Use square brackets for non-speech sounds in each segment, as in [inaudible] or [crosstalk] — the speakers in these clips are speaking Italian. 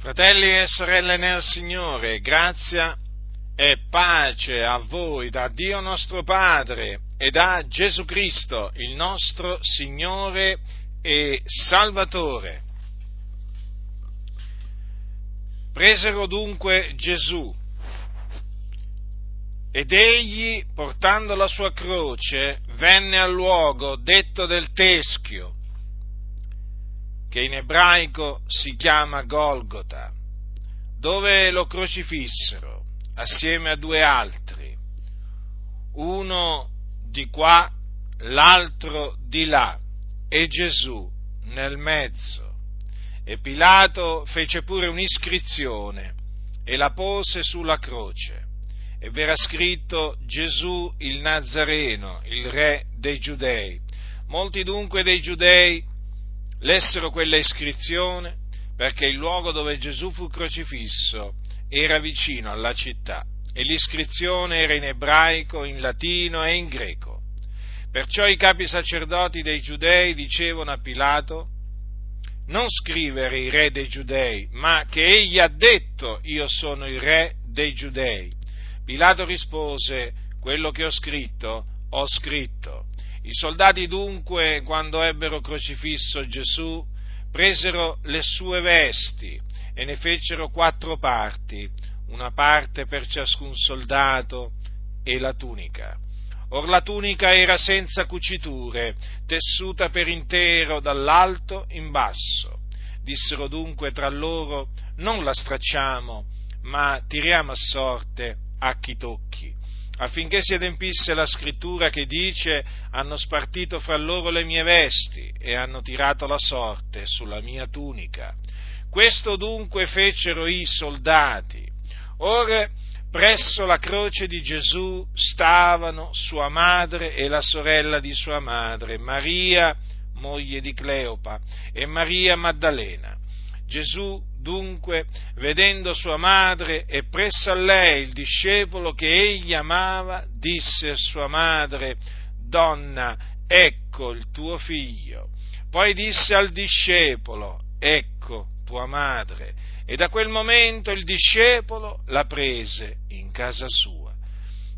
Fratelli e sorelle nel Signore, grazia e pace a voi da Dio nostro Padre e da Gesù Cristo, il nostro Signore e Salvatore. Presero dunque Gesù ed egli, portando la sua croce, venne al luogo detto del Teschio che in ebraico si chiama Golgota, dove lo crocifissero assieme a due altri, uno di qua, l'altro di là, e Gesù nel mezzo. E Pilato fece pure un'iscrizione e la pose sulla croce. E v'era scritto Gesù il Nazareno, il re dei Giudei. Molti dunque dei Giudei lessero quella iscrizione perché il luogo dove Gesù fu crocifisso era vicino alla città e l'iscrizione era in ebraico, in latino e in greco. Perciò i capi sacerdoti dei giudei dicevano a Pilato, non scrivere il re dei giudei, ma che egli ha detto io sono il re dei giudei. Pilato rispose, quello che ho scritto, ho scritto. I soldati dunque, quando ebbero crocifisso Gesù, presero le sue vesti e ne fecero quattro parti, una parte per ciascun soldato e la tunica. Or la tunica era senza cuciture, tessuta per intero dall'alto in basso. Dissero dunque tra loro, non la stracciamo, ma tiriamo a sorte a chi tocchi affinché si adempisse la scrittura che dice hanno spartito fra loro le mie vesti e hanno tirato la sorte sulla mia tunica. Questo dunque fecero i soldati. Ora, presso la croce di Gesù stavano sua madre e la sorella di sua madre, Maria, moglie di Cleopa, e Maria Maddalena. Gesù dunque, vedendo sua madre e presso a lei il discepolo che egli amava, disse a sua madre, Donna, ecco il tuo figlio. Poi disse al discepolo, ecco tua madre. E da quel momento il discepolo la prese in casa sua.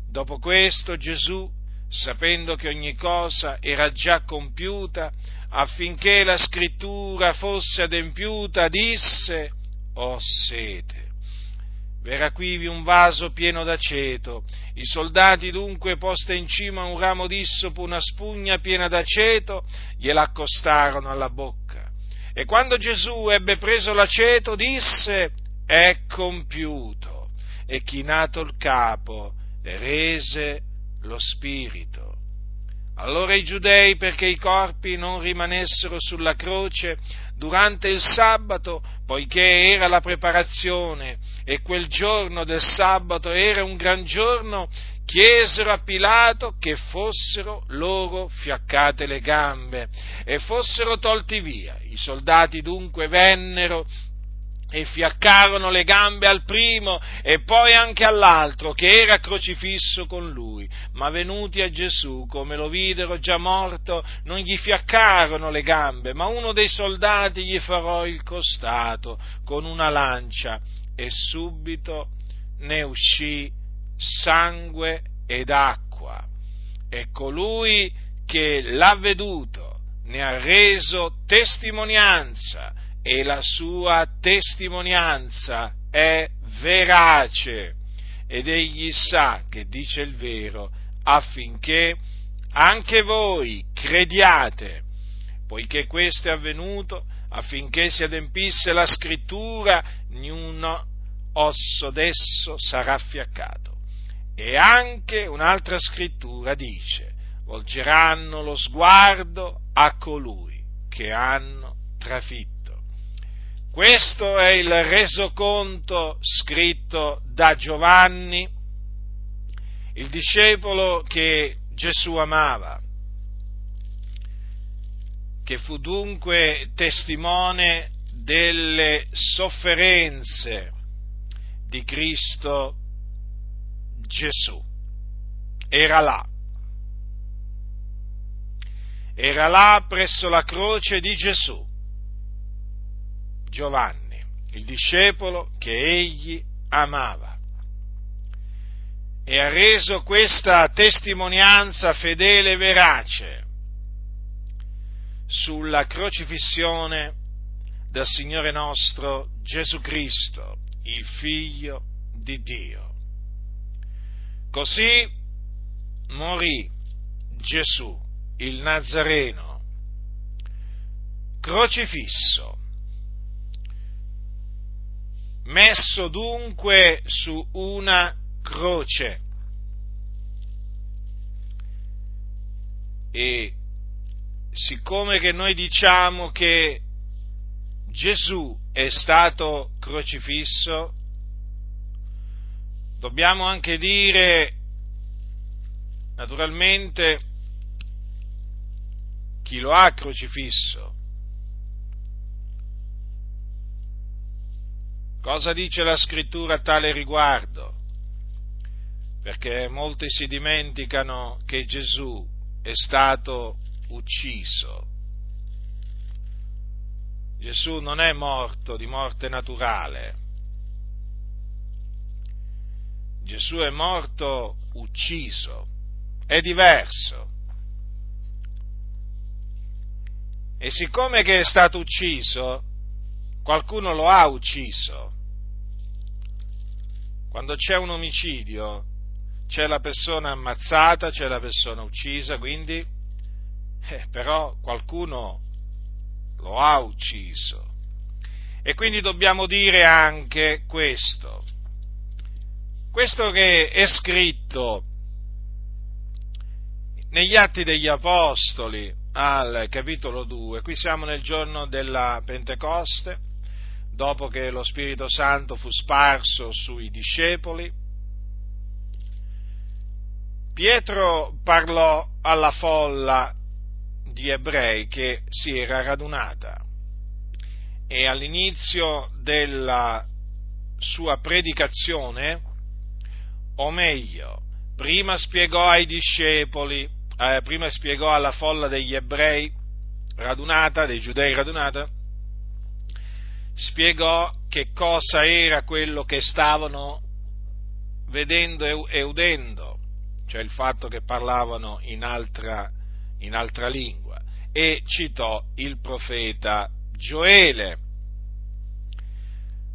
Dopo questo Gesù, sapendo che ogni cosa era già compiuta, affinché la scrittura fosse adempiuta, disse, ho sete. V'era quivi un vaso pieno d'aceto. I soldati dunque, posta in cima a un ramo d'issopo una spugna piena d'aceto, gliela accostarono alla bocca. E quando Gesù ebbe preso l'aceto, disse, è compiuto. E chinato il capo, rese lo spirito. Allora i giudei, perché i corpi non rimanessero sulla croce durante il sabato, poiché era la preparazione e quel giorno del sabato era un gran giorno, chiesero a Pilato che fossero loro fiaccate le gambe e fossero tolti via. I soldati dunque vennero e fiaccarono le gambe al primo e poi anche all'altro che era crocifisso con lui, ma venuti a Gesù, come lo videro già morto, non gli fiaccarono le gambe, ma uno dei soldati gli farò il costato con una lancia. E subito ne uscì sangue ed acqua. E colui che l'ha veduto ne ha reso testimonianza e la sua testimonianza è verace ed egli sa che dice il vero affinché anche voi crediate, poiché questo è avvenuto affinché si adempisse la scrittura, niuno osso d'esso sarà fiaccato. E anche un'altra scrittura dice, volgeranno lo sguardo a colui che hanno trafitto. Questo è il resoconto scritto da Giovanni, il discepolo che Gesù amava, che fu dunque testimone delle sofferenze di Cristo Gesù. Era là. Era là presso la croce di Gesù Giovanni, il discepolo che egli amava. E ha reso questa testimonianza fedele e verace sulla crocifissione del Signore nostro Gesù Cristo, il Figlio di Dio. Così morì Gesù, il Nazareno, crocifisso, messo dunque su una croce. E siccome che noi diciamo che Gesù è stato crocifisso, dobbiamo anche dire, naturalmente, chi lo ha crocifisso. Cosa dice la scrittura a tale riguardo? Perché molti si dimenticano che Gesù è stato ucciso. Gesù non è morto di morte naturale. Gesù è morto ucciso. È diverso. E siccome che è stato ucciso, qualcuno lo ha ucciso. Quando c'è un omicidio, c'è la persona ammazzata, c'è la persona uccisa, quindi, eh, però qualcuno lo ha ucciso. E quindi dobbiamo dire anche questo. Questo che è scritto negli Atti degli Apostoli al capitolo 2, qui siamo nel giorno della Pentecoste, dopo che lo Spirito Santo fu sparso sui discepoli, Pietro parlò alla folla di ebrei che si era radunata e all'inizio della sua predicazione, o meglio, prima spiegò ai discepoli, eh, prima spiegò alla folla degli ebrei radunata, dei giudei radunata, spiegò che cosa era quello che stavano vedendo e udendo, cioè il fatto che parlavano in altra, in altra lingua, e citò il profeta Gioele.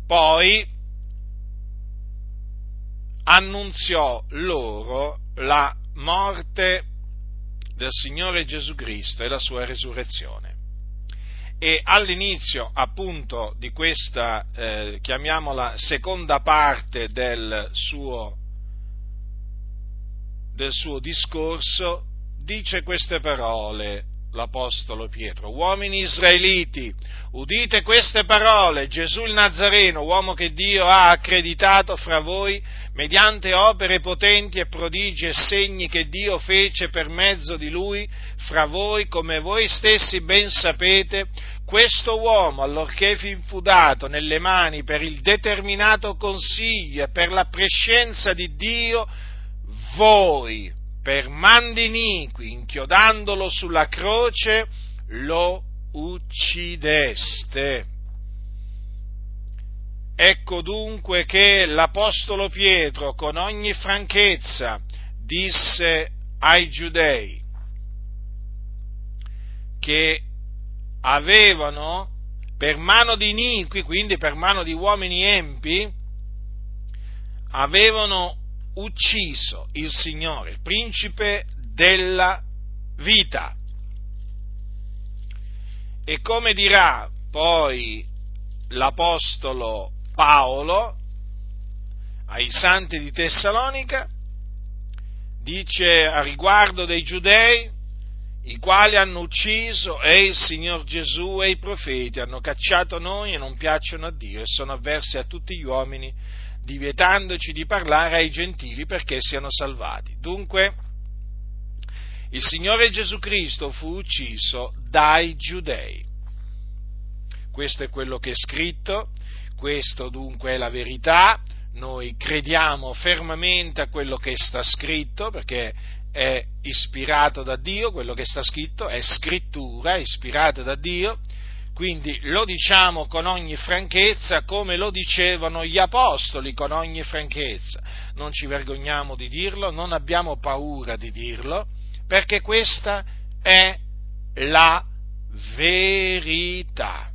Poi annunziò loro la morte del Signore Gesù Cristo e la sua resurrezione e all'inizio appunto di questa, eh, chiamiamola, seconda parte del suo, del suo discorso, dice queste parole l'Apostolo Pietro, uomini israeliti, udite queste parole, Gesù il Nazareno, uomo che Dio ha accreditato fra voi mediante opere potenti e prodigi e segni che Dio fece per mezzo di lui fra voi, come voi stessi ben sapete, questo uomo, allorché fu dato nelle mani per il determinato consiglio e per la prescienza di Dio, voi per mandi iniqui, inchiodandolo sulla croce, lo uccideste. Ecco dunque che l'Apostolo Pietro con ogni franchezza disse ai giudei che avevano per mano di iniqui, quindi per mano di uomini empi, avevano ucciso il Signore, il principe della vita. E come dirà poi l'Apostolo Paolo ai santi di Tessalonica, dice a riguardo dei giudei, i quali hanno ucciso e il Signor Gesù e i profeti, hanno cacciato noi e non piacciono a Dio e sono avversi a tutti gli uomini divietandoci di parlare ai gentili perché siano salvati. Dunque, il Signore Gesù Cristo fu ucciso dai giudei. Questo è quello che è scritto, questo dunque è la verità, noi crediamo fermamente a quello che sta scritto perché è ispirato da Dio, quello che sta scritto è scrittura, è ispirata da Dio, Quindi lo diciamo con ogni franchezza come lo dicevano gli apostoli con ogni franchezza. Non ci vergogniamo di dirlo, non abbiamo paura di dirlo, perché questa è la verità.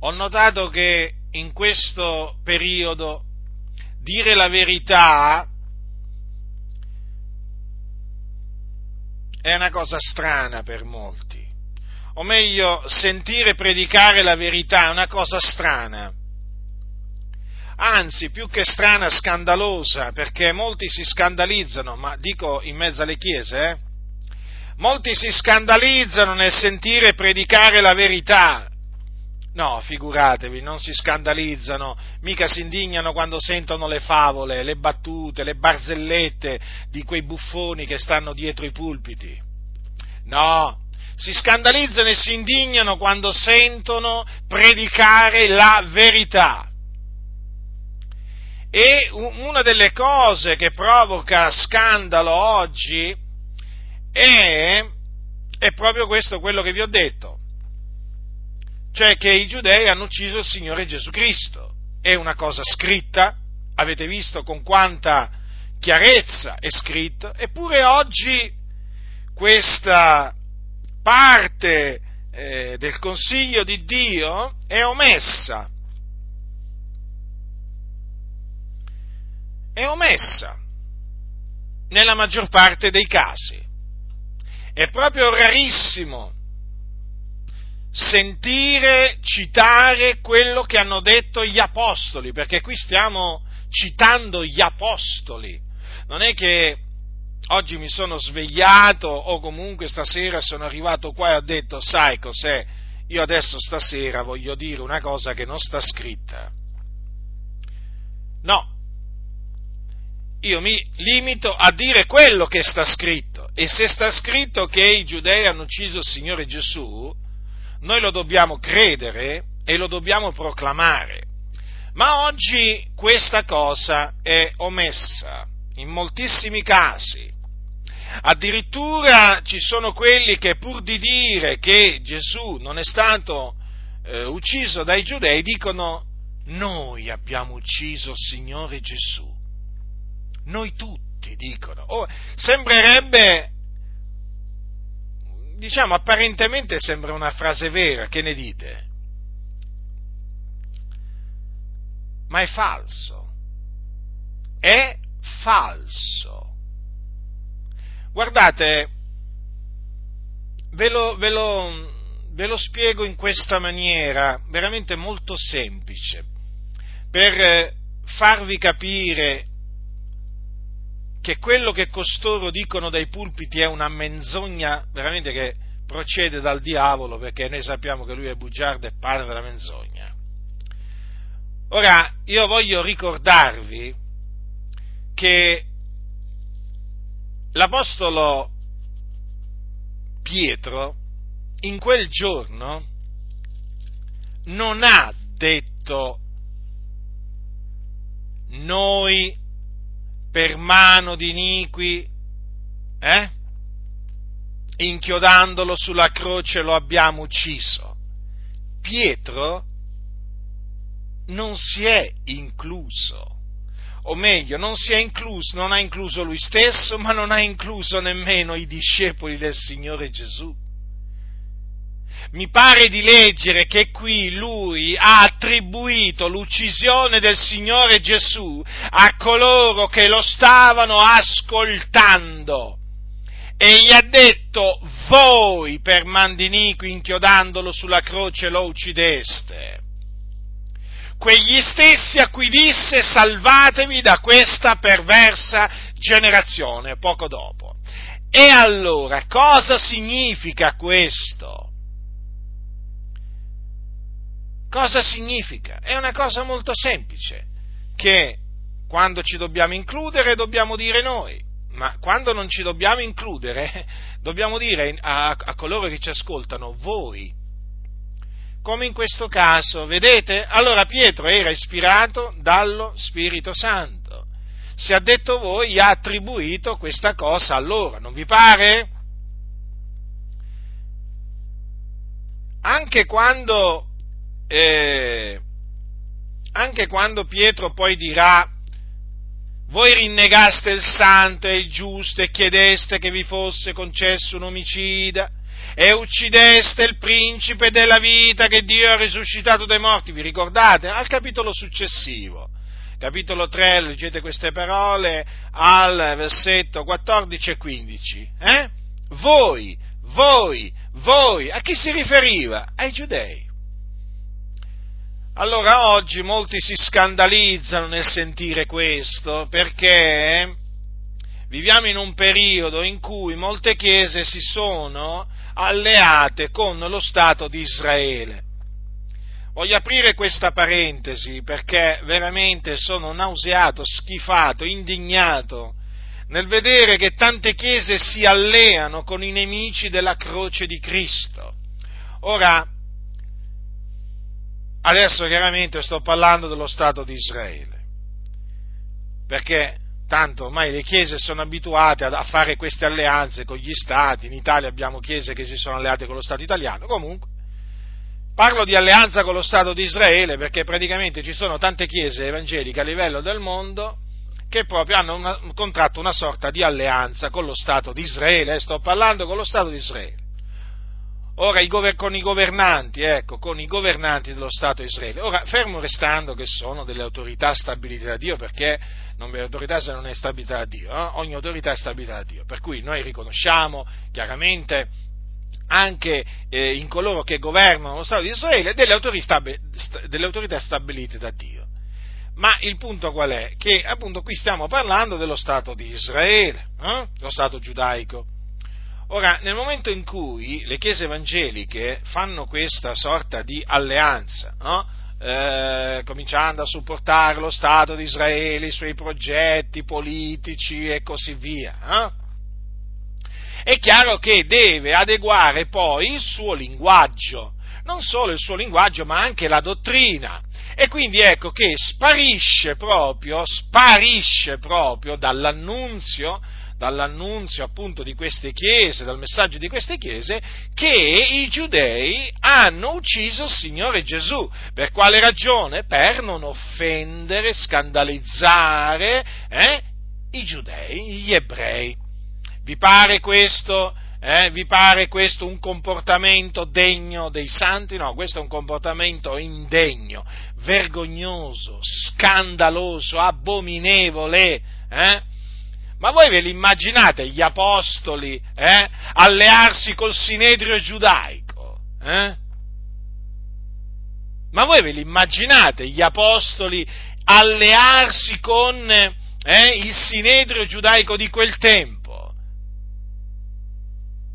Ho notato che in questo periodo dire la verità è una cosa strana per molti, o meglio, sentire predicare la verità è una cosa strana, anzi più che strana, scandalosa, perché molti si scandalizzano, ma dico in mezzo alle chiese, eh? molti si scandalizzano nel sentire predicare la verità, No, figuratevi, non si scandalizzano, mica si indignano quando sentono le favole, le battute, le barzellette di quei buffoni che stanno dietro i pulpiti. No, si scandalizzano e si indignano quando sentono predicare la verità. E una delle cose che provoca scandalo oggi è, è proprio questo, quello che vi ho detto cioè che i giudei hanno ucciso il Signore Gesù Cristo. È una cosa scritta, avete visto con quanta chiarezza è scritto, eppure oggi questa parte eh, del consiglio di Dio è omessa. È omessa nella maggior parte dei casi. È proprio rarissimo sentire citare quello che hanno detto gli apostoli, perché qui stiamo citando gli apostoli. Non è che oggi mi sono svegliato o comunque stasera sono arrivato qua e ho detto, sai cos'è? Io adesso stasera voglio dire una cosa che non sta scritta. No, io mi limito a dire quello che sta scritto e se sta scritto che i giudei hanno ucciso il Signore Gesù, noi lo dobbiamo credere e lo dobbiamo proclamare. Ma oggi questa cosa è omessa in moltissimi casi. Addirittura ci sono quelli che pur di dire che Gesù non è stato eh, ucciso dai giudei dicono noi abbiamo ucciso il Signore Gesù. Noi tutti dicono. Oh, sembrerebbe diciamo, apparentemente sembra una frase vera, che ne dite? Ma è falso. È falso. Guardate, ve lo, ve lo, ve lo spiego in questa maniera, veramente molto semplice, per farvi capire che quello che costoro dicono dai pulpiti è una menzogna veramente che procede dal diavolo, perché noi sappiamo che lui è bugiardo e padre della menzogna. Ora, io voglio ricordarvi che l'Apostolo Pietro in quel giorno non ha detto noi per mano di iniqui, eh? inchiodandolo sulla croce lo abbiamo ucciso. Pietro non si è incluso, o meglio, non si è incluso, non ha incluso lui stesso, ma non ha incluso nemmeno i discepoli del Signore Gesù mi pare di leggere che qui lui ha attribuito l'uccisione del Signore Gesù a coloro che lo stavano ascoltando e gli ha detto voi per mandiniqui inchiodandolo sulla croce lo uccideste. Quegli stessi a cui disse salvatevi da questa perversa generazione poco dopo. E allora cosa significa questo? Cosa significa? È una cosa molto semplice, che quando ci dobbiamo includere dobbiamo dire noi, ma quando non ci dobbiamo includere [laughs] dobbiamo dire a, a coloro che ci ascoltano voi. Come in questo caso, vedete? Allora Pietro era ispirato dallo Spirito Santo. Se ha detto voi, gli ha attribuito questa cosa a loro, non vi pare? anche quando, eh, anche quando Pietro poi dirà voi rinnegaste il santo e il giusto e chiedeste che vi fosse concesso un omicida e uccideste il principe della vita che Dio ha risuscitato dai morti. Vi ricordate? Al capitolo successivo, capitolo 3, leggete queste parole al versetto 14 e 15. Eh? Voi, voi, voi, a chi si riferiva? Ai giudei. Allora oggi molti si scandalizzano nel sentire questo perché viviamo in un periodo in cui molte chiese si sono alleate con lo Stato di Israele. Voglio aprire questa parentesi perché veramente sono nauseato, schifato, indignato nel vedere che tante chiese si alleano con i nemici della croce di Cristo. Ora, Adesso chiaramente sto parlando dello Stato di Israele, perché tanto ormai le chiese sono abituate a, fare queste alleanze con gli stati, in Italia abbiamo chiese che si sono alleate con lo Stato italiano, comunque parlo di alleanza con lo Stato di Israele perché praticamente ci sono tante chiese evangeliche a livello del mondo che proprio hanno una, contratto una sorta di alleanza con lo Stato di Israele, eh, sto parlando con lo Stato di Israele. Ora, i gover- con i governanti, ecco, con i governanti dello Stato Israele. Ora, fermo restando che sono delle autorità stabilite da Dio, perché non è autorità se non è stabilita da Dio, eh? ogni autorità è stabilita da Dio, per cui noi riconosciamo chiaramente anche eh, in coloro che governano lo Stato di Israele delle autorità, delle autorità stabilite da Dio. Ma il punto qual è? Che appunto qui stiamo parlando dello Stato di Israele, eh? lo Stato giudaico. Ora, nel momento in cui le chiese evangeliche fanno questa sorta di alleanza, no? eh, cominciando a supportare lo Stato di Israele, i suoi progetti politici e così via, no? è chiaro che deve adeguare poi il suo linguaggio, non solo il suo linguaggio, ma anche la dottrina. E quindi ecco che sparisce proprio, sparisce proprio dall'annunzio dall'annunzio appunto di queste chiese, dal messaggio di queste chiese, che i giudei hanno ucciso il Signore Gesù. Per quale ragione? Per non offendere, scandalizzare eh, i giudei, gli ebrei. Vi pare questo? Eh, vi pare questo un comportamento degno dei santi? No, questo è un comportamento indegno, vergognoso, scandaloso, abominevole. Eh? Ma voi ve li immaginate gli apostoli eh, allearsi col sinedrio giudaico? Eh? Ma voi ve li immaginate gli apostoli allearsi con eh, il sinedrio giudaico di quel tempo?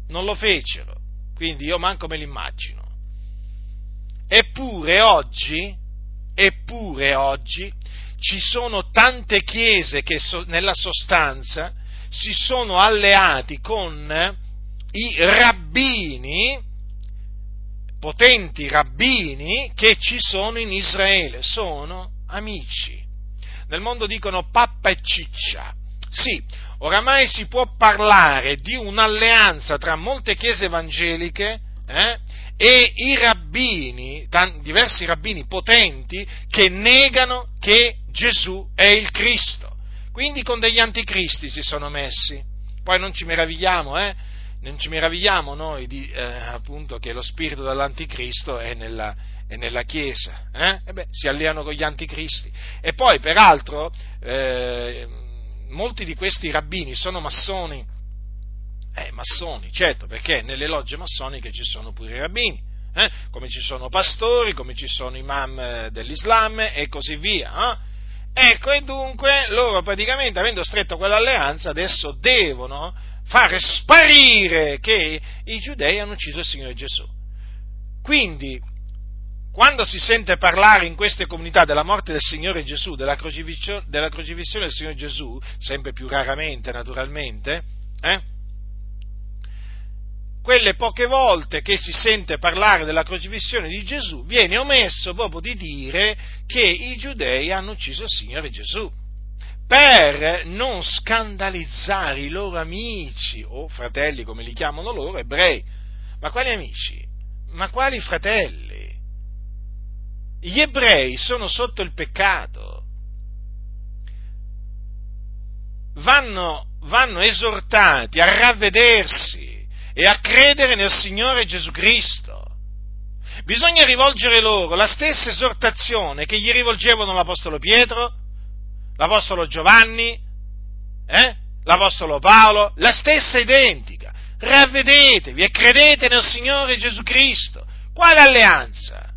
Non lo fecero, quindi io manco me l'immagino. Eppure oggi, eppure oggi, ci sono tante chiese che so, nella sostanza si sono alleati con i rabbini, potenti rabbini che ci sono in Israele, sono amici. Nel mondo dicono pappa e ciccia. Sì, oramai si può parlare di un'alleanza tra molte chiese evangeliche eh, e i rabbini, diversi rabbini potenti, che negano che Gesù è il Cristo. Quindi con degli anticristi si sono messi. Poi non ci meravigliamo, eh? Non ci meravigliamo noi di, eh, appunto che lo spirito dell'anticristo è nella, è nella Chiesa. Eh? E beh, si alleano con gli anticristi. E poi, peraltro, eh, molti di questi rabbini sono massoni. Eh, massoni, certo, perché nelle logge massoniche ci sono pure i rabbini, eh? come ci sono pastori, come ci sono imam eh, dell'Islam e così via. Eh? Ecco, e dunque loro praticamente, avendo stretto quell'alleanza, adesso devono fare sparire che i giudei hanno ucciso il Signore Gesù. Quindi, quando si sente parlare in queste comunità della morte del Signore Gesù, della crocifissione, del Signore Gesù, sempre più raramente naturalmente, eh, quelle poche volte che si sente parlare della crocifissione di Gesù, viene omesso proprio di dire che i giudei hanno ucciso il Signore Gesù, per non scandalizzare i loro amici, o fratelli come li chiamano loro, ebrei. Ma quali amici? ma quali fratelli? Gli ebrei sono sotto il peccato. Vanno, vanno esortati a ravvedersi e a credere nel Signore Gesù Cristo. Bisogna rivolgere loro la stessa esortazione che gli rivolgevano l'Apostolo Pietro, l'Apostolo Giovanni, eh? l'Apostolo Paolo, la stessa identica. Ravvedetevi e credete nel Signore Gesù Cristo. Quale alleanza?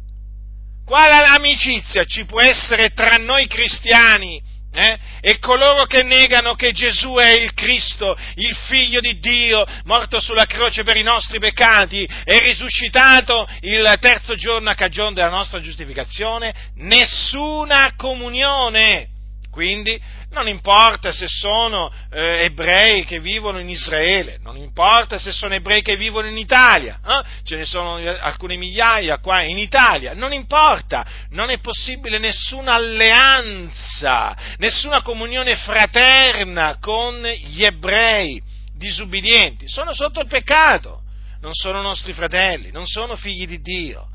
Quale amicizia ci può essere tra noi cristiani eh? e coloro che negano che Gesù è il Cristo, il Figlio di Dio, morto sulla croce per i nostri peccati e risuscitato il terzo giorno a cagione della nostra giustificazione? Nessuna comunione. Quindi non importa se sono eh, ebrei che vivono in Israele, non importa se sono ebrei che vivono in Italia, eh? ce ne sono alcune migliaia qua in Italia, non importa, non è possibile nessuna alleanza, nessuna comunione fraterna con gli ebrei disubbidienti, sono sotto il peccato, non sono nostri fratelli, non sono figli di Dio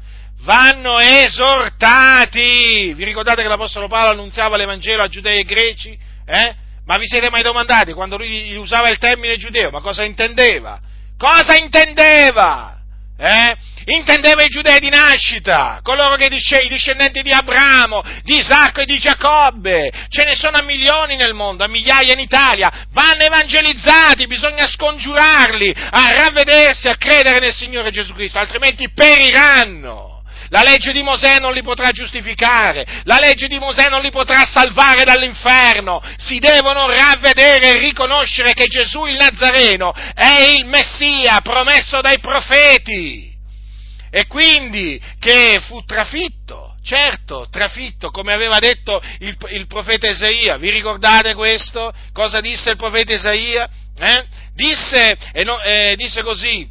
vanno esortati. Vi ricordate che l'Apostolo Paolo annunziava l'Evangelo a giudei e greci? Eh? Ma vi siete mai domandati quando lui usava il termine giudeo, ma cosa intendeva? Cosa intendeva? Eh? Intendeva i giudei di nascita, coloro che dice, i discendenti di Abramo, di Isacco e di Giacobbe. Ce ne sono a milioni nel mondo, a migliaia in Italia. Vanno evangelizzati, bisogna scongiurarli a ravvedersi, a credere nel Signore Gesù Cristo, altrimenti periranno. La legge di Mosè non li potrà giustificare, la legge di Mosè non li potrà salvare dall'inferno. Si devono ravvedere e riconoscere che Gesù il Nazareno è il Messia promesso dai profeti. E quindi che fu trafitto, certo, trafitto, come aveva detto il, il profeta Isaia. Vi ricordate questo? Cosa disse il profeta Isaia? Eh? Disse, eh, no, eh, disse così,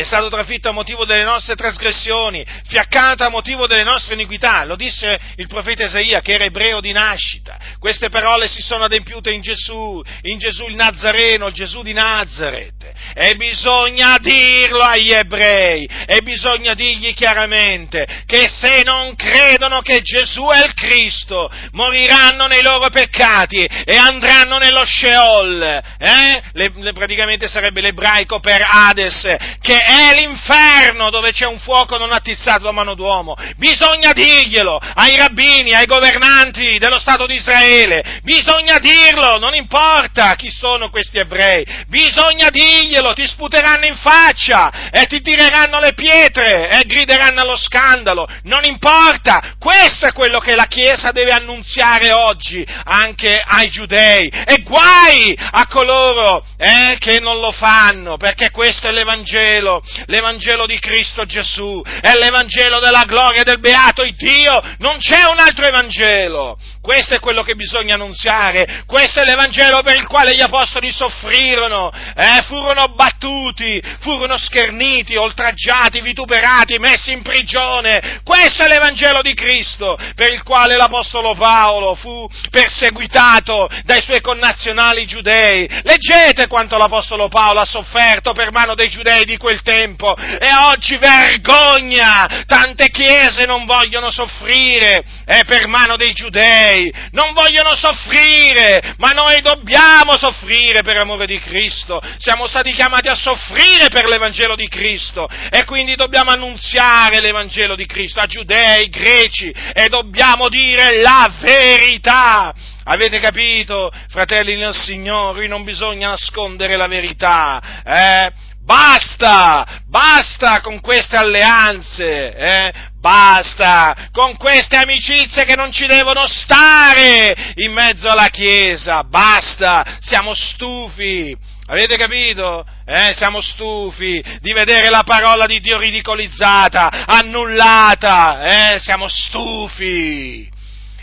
è stato trafitto a motivo delle nostre trasgressioni, fiaccato a motivo delle nostre iniquità, lo disse il profeta Isaia che era ebreo di nascita. Queste parole si sono adempiute in Gesù, in Gesù il Nazareno, il Gesù di Nazareth. E bisogna dirlo agli ebrei, e bisogna dirgli chiaramente che se non credono che Gesù è il Cristo, moriranno nei loro peccati e andranno nello Sheol, eh? le, le, praticamente sarebbe l'ebraico per Hades, che è l'inferno dove c'è un fuoco non attizzato da mano d'uomo. Bisogna dirglielo ai rabbini, ai governanti dello Stato di Israele. Bisogna dirlo, non importa chi sono questi ebrei. Bisogna dirglielo, ti sputeranno in faccia e ti tireranno le pietre e grideranno allo scandalo. Non importa, questo è quello che la Chiesa deve annunziare oggi anche ai giudei. E guai a coloro eh, che non lo fanno, perché questo è l'Evangelo Vangelo, l'Evangelo di Cristo Gesù, è l'Evangelo della gloria del beato Dio, non c'è un altro Evangelo. Questo è quello che bisogna annunziare, questo è l'Evangelo per il quale gli apostoli soffrirono, eh, furono battuti, furono scherniti, oltraggiati, vituperati, messi in prigione. Questo è l'Evangelo di Cristo per il quale l'apostolo Paolo fu perseguitato dai suoi connazionali giudei. Leggete quanto l'apostolo Paolo ha sofferto per mano dei giudei di quel tempo e oggi vergogna, tante chiese non vogliono soffrire eh, per mano dei giudei, non vogliono soffrire, ma noi dobbiamo soffrire per amore di Cristo, siamo stati chiamati a soffrire per l'Evangelo di Cristo e quindi dobbiamo annunziare l'Evangelo di Cristo a giudei, greci e dobbiamo dire la verità. Avete capito, fratelli nel Signore, non bisogna nascondere la verità, eh? Basta, basta con queste alleanze, eh? basta con queste amicizie che non ci devono stare in mezzo alla Chiesa, basta, siamo stufi. Avete capito? Eh, siamo stufi di vedere la parola di Dio ridicolizzata, annullata, eh, siamo stufi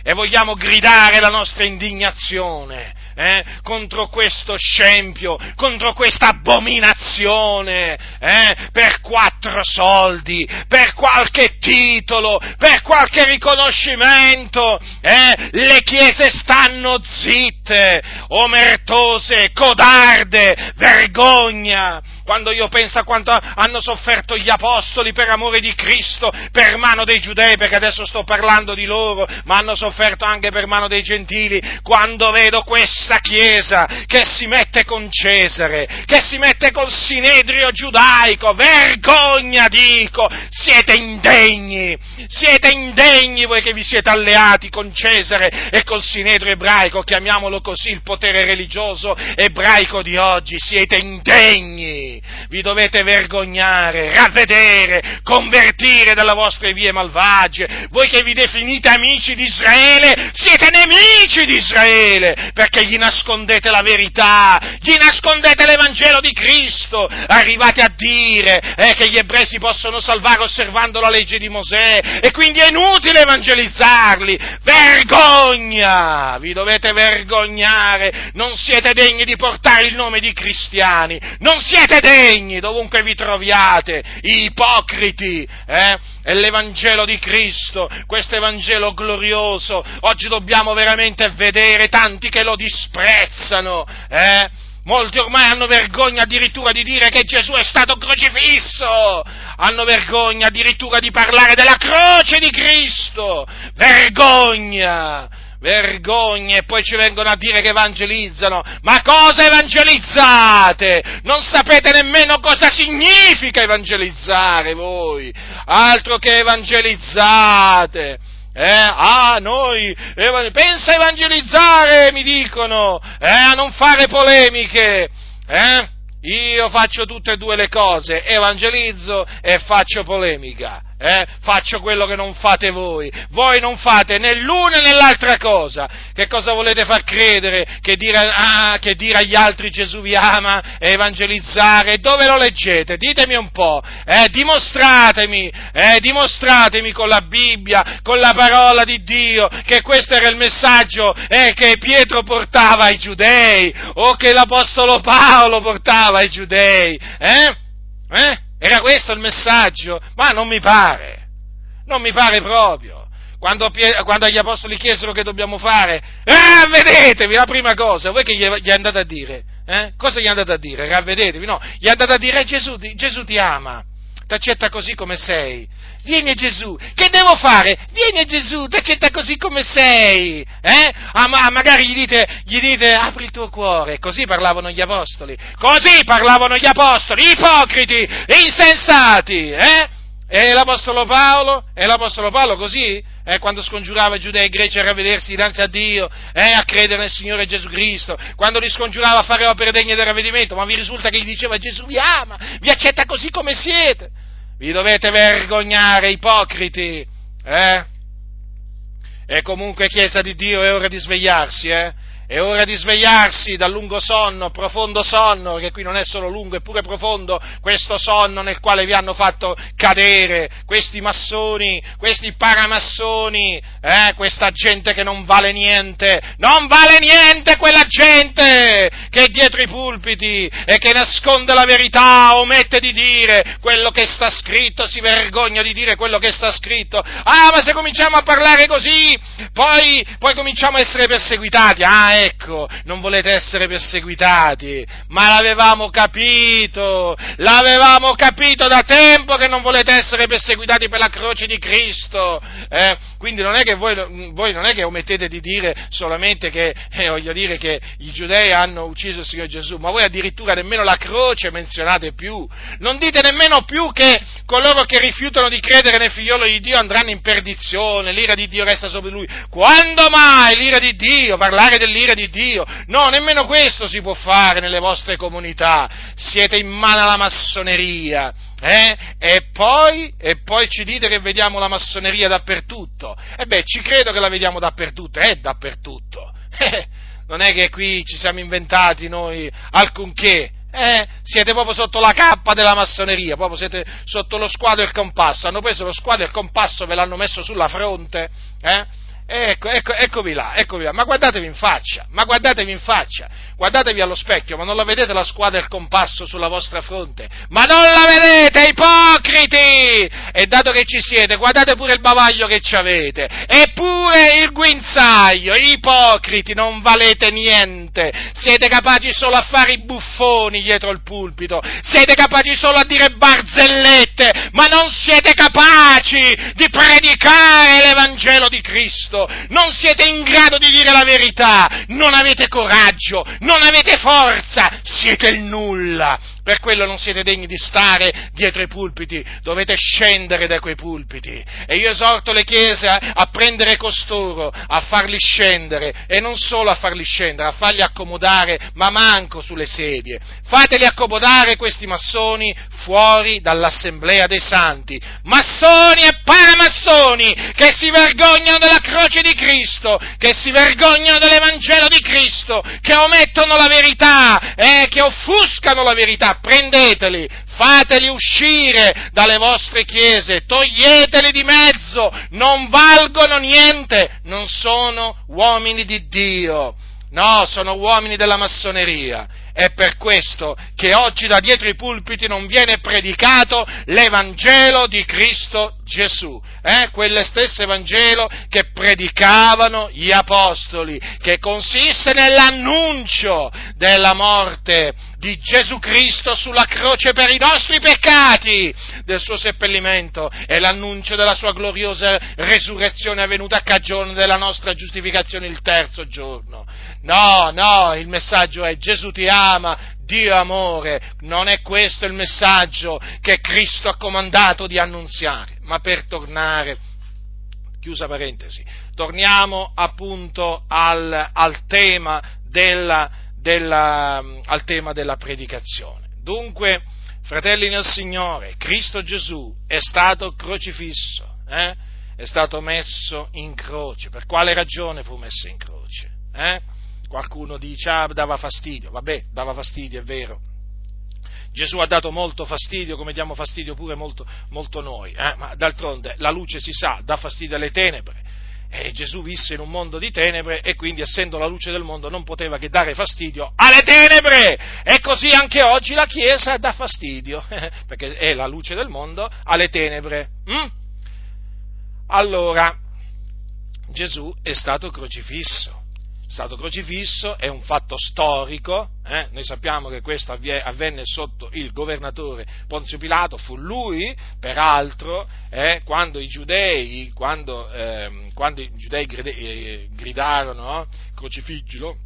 e vogliamo gridare la nostra indignazione eh, contro questo scempio, contro questa abominazione, eh, per quattro soldi, per qualche titolo, per qualche riconoscimento, eh, le chiese stanno zitte, omertose, codarde, vergogna, quando io penso a quanto hanno sofferto gli apostoli per amore di Cristo, per mano dei giudei, perché adesso sto parlando di loro, ma hanno sofferto anche per mano dei gentili, quando vedo questa Chiesa che si mette con Cesare, che si mette col Sinedrio giudaico, vergogna dico, siete indegni, siete indegni voi che vi siete alleati con Cesare e col Sinedrio ebraico, chiamiamolo così, il potere religioso ebraico di oggi, siete indegni, vi dovete vergognare, ravvedere, convertire dalle vostre vie malvagie, voi che vi definite amici di Israele, siete nemici di Israele, perché gli nascondete la verità, gli nascondete l'Evangelo di Cristo, arrivate a dire eh, che gli ebrei si possono salvare osservando la legge di Mosè e quindi è inutile evangelizzarli, vergogna, vi dovete vergognare, non siete degni di portare il nome di cristiani, non siete degni dovunque vi troviate, ipocriti, eh? È l'Evangelo di Cristo, questo Evangelo glorioso, oggi dobbiamo veramente vedere tanti che lo disprezzano, eh? Molti ormai hanno vergogna addirittura di dire che Gesù è stato crocifisso, hanno vergogna addirittura di parlare della croce di Cristo, vergogna! Vergogna e poi ci vengono a dire che evangelizzano. Ma cosa evangelizzate? Non sapete nemmeno cosa significa evangelizzare voi, altro che evangelizzate. Eh, ah, noi, pensa a evangelizzare, mi dicono, eh, a non fare polemiche, eh? Io faccio tutte e due le cose, evangelizzo e faccio polemica eh? faccio quello che non fate voi. Voi non fate né l'una né l'altra cosa. Che cosa volete far credere? Che dire, ah, che dire agli altri Gesù vi ama e evangelizzare? Dove lo leggete? Ditemi un po', eh? dimostratemi, eh? dimostratemi con la Bibbia, con la parola di Dio, che questo era il messaggio eh, che Pietro portava ai giudei, o che l'Apostolo Paolo portava ai giudei. Eh? Eh? Era questo il messaggio? Ma non mi pare, non mi pare proprio. Quando, quando agli apostoli chiesero che dobbiamo fare, ravvedetevi, la prima cosa, voi che gli, gli andate a dire? Eh? Cosa gli andate a dire? Ravvedetevi? No, gli andate a dire Gesù, Gesù ti ama, ti accetta così come sei, vieni a Gesù, che devo fare? Vieni a Gesù, ti accetta così come sei, eh? Ah, ma magari gli dite, gli dite, apri il tuo cuore, così parlavano gli apostoli, così parlavano gli apostoli, ipocriti, insensati, eh? E l'Apostolo Paolo? E l'Apostolo Paolo così? Eh, quando scongiurava i giudei e i greci a ravvedersi dinanzi a Dio, eh, a credere nel Signore Gesù Cristo, quando li scongiurava a fare opere degne del ravvedimento, ma vi risulta che gli diceva Gesù vi ama, vi accetta così come siete. Vi dovete vergognare, ipocriti, eh? E comunque, Chiesa di Dio, è ora di svegliarsi, eh? È ora di svegliarsi dal lungo sonno, profondo sonno, che qui non è solo lungo, è pure profondo, questo sonno nel quale vi hanno fatto cadere questi massoni, questi paramassoni, eh, questa gente che non vale niente, non vale niente quella gente che è dietro i pulpiti e che nasconde la verità, omette di dire quello che sta scritto, si vergogna di dire quello che sta scritto. Ah, ma se cominciamo a parlare così, poi, poi cominciamo a essere perseguitati. Ah, ecco, non volete essere perseguitati, ma l'avevamo capito, l'avevamo capito da tempo che non volete essere perseguitati per la croce di Cristo. Eh? Quindi non è che voi, voi, non è che omettete di dire solamente che, eh, voglio dire, che i giudei hanno ucciso il Signore Gesù, ma voi addirittura nemmeno la croce menzionate più. Non dite nemmeno più che coloro che rifiutano di credere nel figliolo di Dio andranno in perdizione, l'ira di Dio resta sopra lui. Quando mai l'ira di Dio? Parlare dell'ira l'ira di Dio. No, nemmeno questo si può fare nelle vostre comunità. Siete in mano alla massoneria. Eh? E, poi, e poi ci dite che vediamo la massoneria dappertutto. E beh, ci credo che la vediamo dappertutto, è dappertutto. [laughs] Eh, non è che qui ci siamo inventati noi alcunché. Eh, siete proprio sotto la cappa della massoneria, proprio siete sotto lo squadro e il compasso. Hanno preso lo squadro e il compasso, ve l'hanno messo sulla fronte, eh? Ecco, ecco, eccovi là, eccovi là, ma guardatevi in faccia, ma guardatevi in faccia, guardatevi allo specchio, ma non la vedete la squadra e il compasso sulla vostra fronte? Ma non la vedete, ipocriti! E dato che ci siete, guardate pure il bavaglio che ci avete, eppure il guinzaglio, ipocriti, non valete niente, siete capaci solo a fare i buffoni dietro il pulpito, siete capaci solo a dire barzellette, ma non siete capaci di predicare l'Evangelo di Cristo Cristo, non siete in grado di dire la verità, non avete coraggio, non avete forza, siete il nulla. Per quello non siete degni di stare dietro i pulpiti, dovete scendere da quei pulpiti. E io esorto le chiese a prendere costoro, a farli scendere, e non solo a farli scendere, a farli accomodare, ma manco sulle sedie. Fateli accomodare questi massoni fuori dall'assemblea dei santi. Massoni e paramassoni che si vergognano della croce di Cristo, che si vergognano dell'Evangelo di Cristo, che omettono la verità eh, che offuscano la verità prendeteli, fateli uscire dalle vostre chiese, toglieteli di mezzo, non valgono niente, non sono uomini di Dio, no, sono uomini della massoneria. È per questo che oggi da dietro i pulpiti non viene predicato l'Evangelo di Cristo Gesù, eh? quelle stesse Evangelo che predicavano gli Apostoli, che consiste nell'annuncio della morte di Gesù Cristo sulla croce per i nostri peccati, del suo seppellimento e l'annuncio della sua gloriosa resurrezione avvenuta a cagione della nostra giustificazione il terzo giorno. No, no, il messaggio è Gesù ti ama, Dio amore, non è questo il messaggio che Cristo ha comandato di annunziare, ma per tornare, chiusa parentesi, torniamo appunto al, al tema della della, al tema della predicazione. Dunque, fratelli nel Signore, Cristo Gesù è stato crocifisso, eh? è stato messo in croce. Per quale ragione fu messo in croce? Eh? Qualcuno dice, ah, dava fastidio. Vabbè, dava fastidio, è vero. Gesù ha dato molto fastidio, come diamo fastidio pure molto, molto noi, eh? ma d'altronde la luce si sa, dà fastidio alle tenebre, e Gesù visse in un mondo di tenebre e quindi essendo la luce del mondo non poteva che dare fastidio alle tenebre. E così anche oggi la Chiesa dà fastidio, [laughs] perché è la luce del mondo alle tenebre. Mm? Allora, Gesù è stato crocifisso stato crocifisso, è un fatto storico, eh? noi sappiamo che questo avvenne sotto il governatore Ponzio Pilato, fu lui, peraltro, eh, quando i giudei, quando, eh, quando i giudei eh, gridarono crocifiggilo,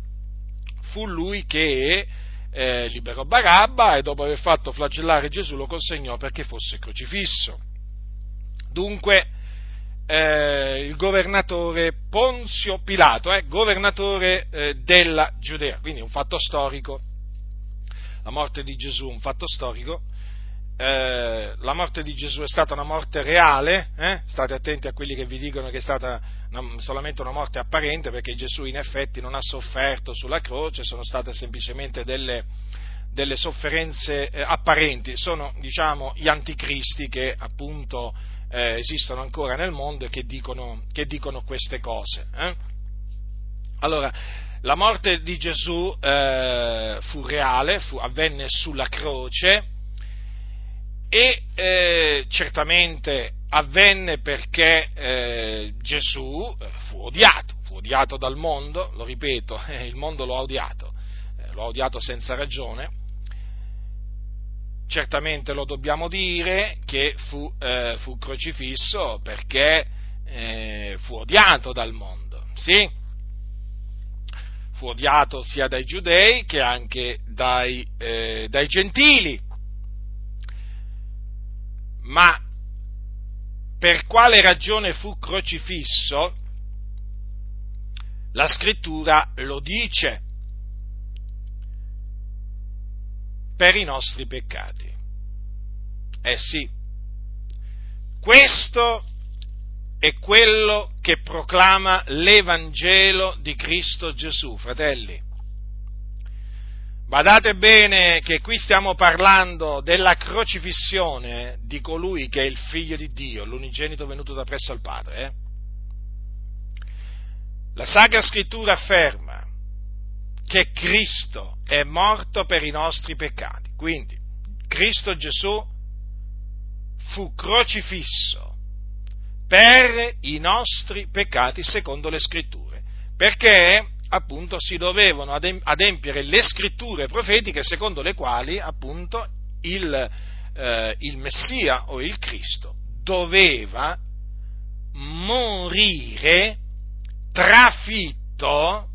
fu lui che eh, liberò Barabba e dopo aver fatto flagellare Gesù lo consegnò perché fosse crocifisso. Dunque, eh, il governatore Ponzio Pilato, eh, governatore eh, della Giudea, quindi un fatto storico, la morte di Gesù un fatto storico, eh, la morte di Gesù è stata una morte reale, eh? state attenti a quelli che vi dicono che è stata una, solamente una morte apparente, perché Gesù in effetti non ha sofferto sulla croce, sono state semplicemente delle, delle sofferenze eh, apparenti, sono diciamo gli anticristi che appunto eh, esistono ancora nel mondo che dicono, che dicono queste cose. Eh? Allora, la morte di Gesù eh, fu reale, fu, avvenne sulla croce e eh, certamente avvenne perché eh, Gesù eh, fu odiato, fu odiato dal mondo, lo ripeto, [laughs] il mondo lo ha odiato, lo ha odiato senza ragione, certamente lo dobbiamo dire che fu, eh, fu crocifisso perché eh, fu odiato dal mondo, sì? Fu odiato sia dai giudei che anche dai, eh, dai gentili. Ma per quale ragione fu crocifisso? La scrittura lo dice per i nostri peccati. Eh sì, questo è quello che proclama l'Evangelo di Cristo Gesù, fratelli. Badate bene che qui stiamo parlando della crocifissione di colui che è il figlio di Dio, l'unigenito venuto da presso al Padre. Eh? La Sacra Scrittura afferma che Cristo è morto per i nostri peccati. Quindi, Cristo Gesù fu crocifisso per i nostri peccati secondo le scritture, perché appunto si dovevano adempiere le scritture profetiche secondo le quali appunto il, eh, il Messia o il Cristo doveva morire trafitto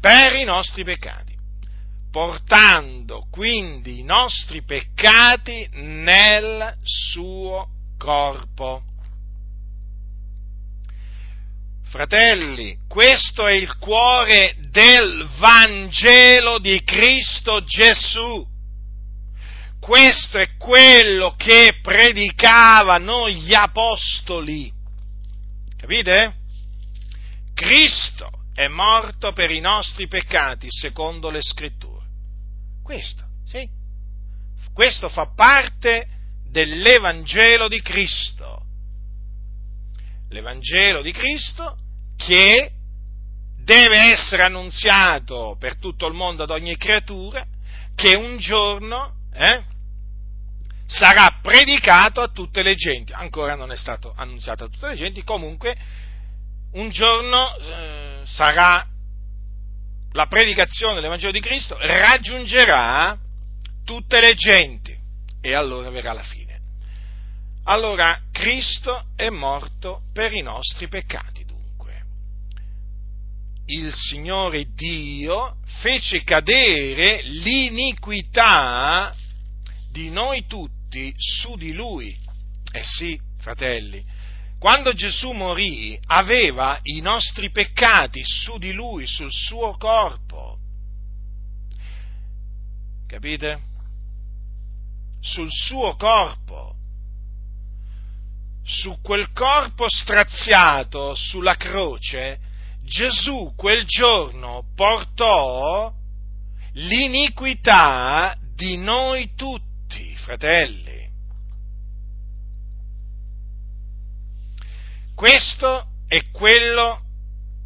per i nostri peccati, portando quindi i nostri peccati nel suo corpo. Fratelli, questo è il cuore del Vangelo di Cristo Gesù. Questo è quello che predicavano gli apostoli. Capite? Cristo è morto per i nostri peccati secondo le scritture. Questo, sì. Questo fa parte dell'Evangelo di Cristo l'Evangelo di Cristo che deve essere annunziato per tutto il mondo ad ogni creatura, che un giorno eh, sarà predicato a tutte le genti. Ancora non è stato annunziato a tutte le genti, comunque un giorno eh, sarà la predicazione dell'Evangelo di Cristo, raggiungerà tutte le genti e allora verrà la fine. Allora Cristo è morto per i nostri peccati, dunque. Il Signore Dio fece cadere l'iniquità di noi tutti su di Lui. Eh sì, fratelli, quando Gesù morì aveva i nostri peccati su di Lui, sul suo corpo. Capite? Sul suo corpo su quel corpo straziato sulla croce, Gesù quel giorno portò l'iniquità di noi tutti, fratelli. Questo è quello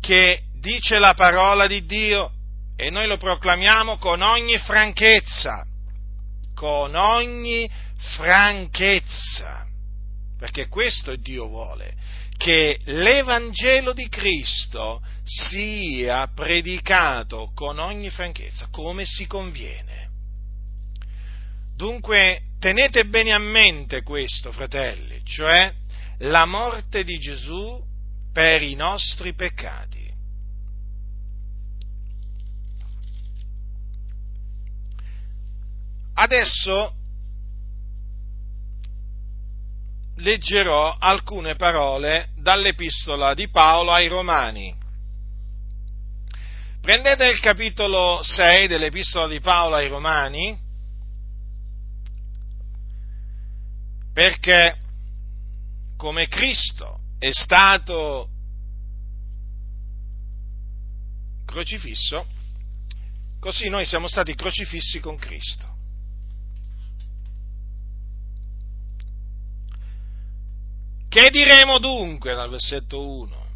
che dice la parola di Dio e noi lo proclamiamo con ogni franchezza, con ogni franchezza perché questo Dio vuole, che l'Evangelo di Cristo sia predicato con ogni franchezza, come si conviene. Dunque tenete bene a mente questo, fratelli, cioè la morte di Gesù per i nostri peccati. Adesso leggerò alcune parole dall'epistola di Paolo ai Romani. Prendete il capitolo 6 dell'epistola di Paolo ai Romani, perché come Cristo è stato crocifisso, così noi siamo stati crocifissi con Cristo. Che diremo dunque dal versetto 1?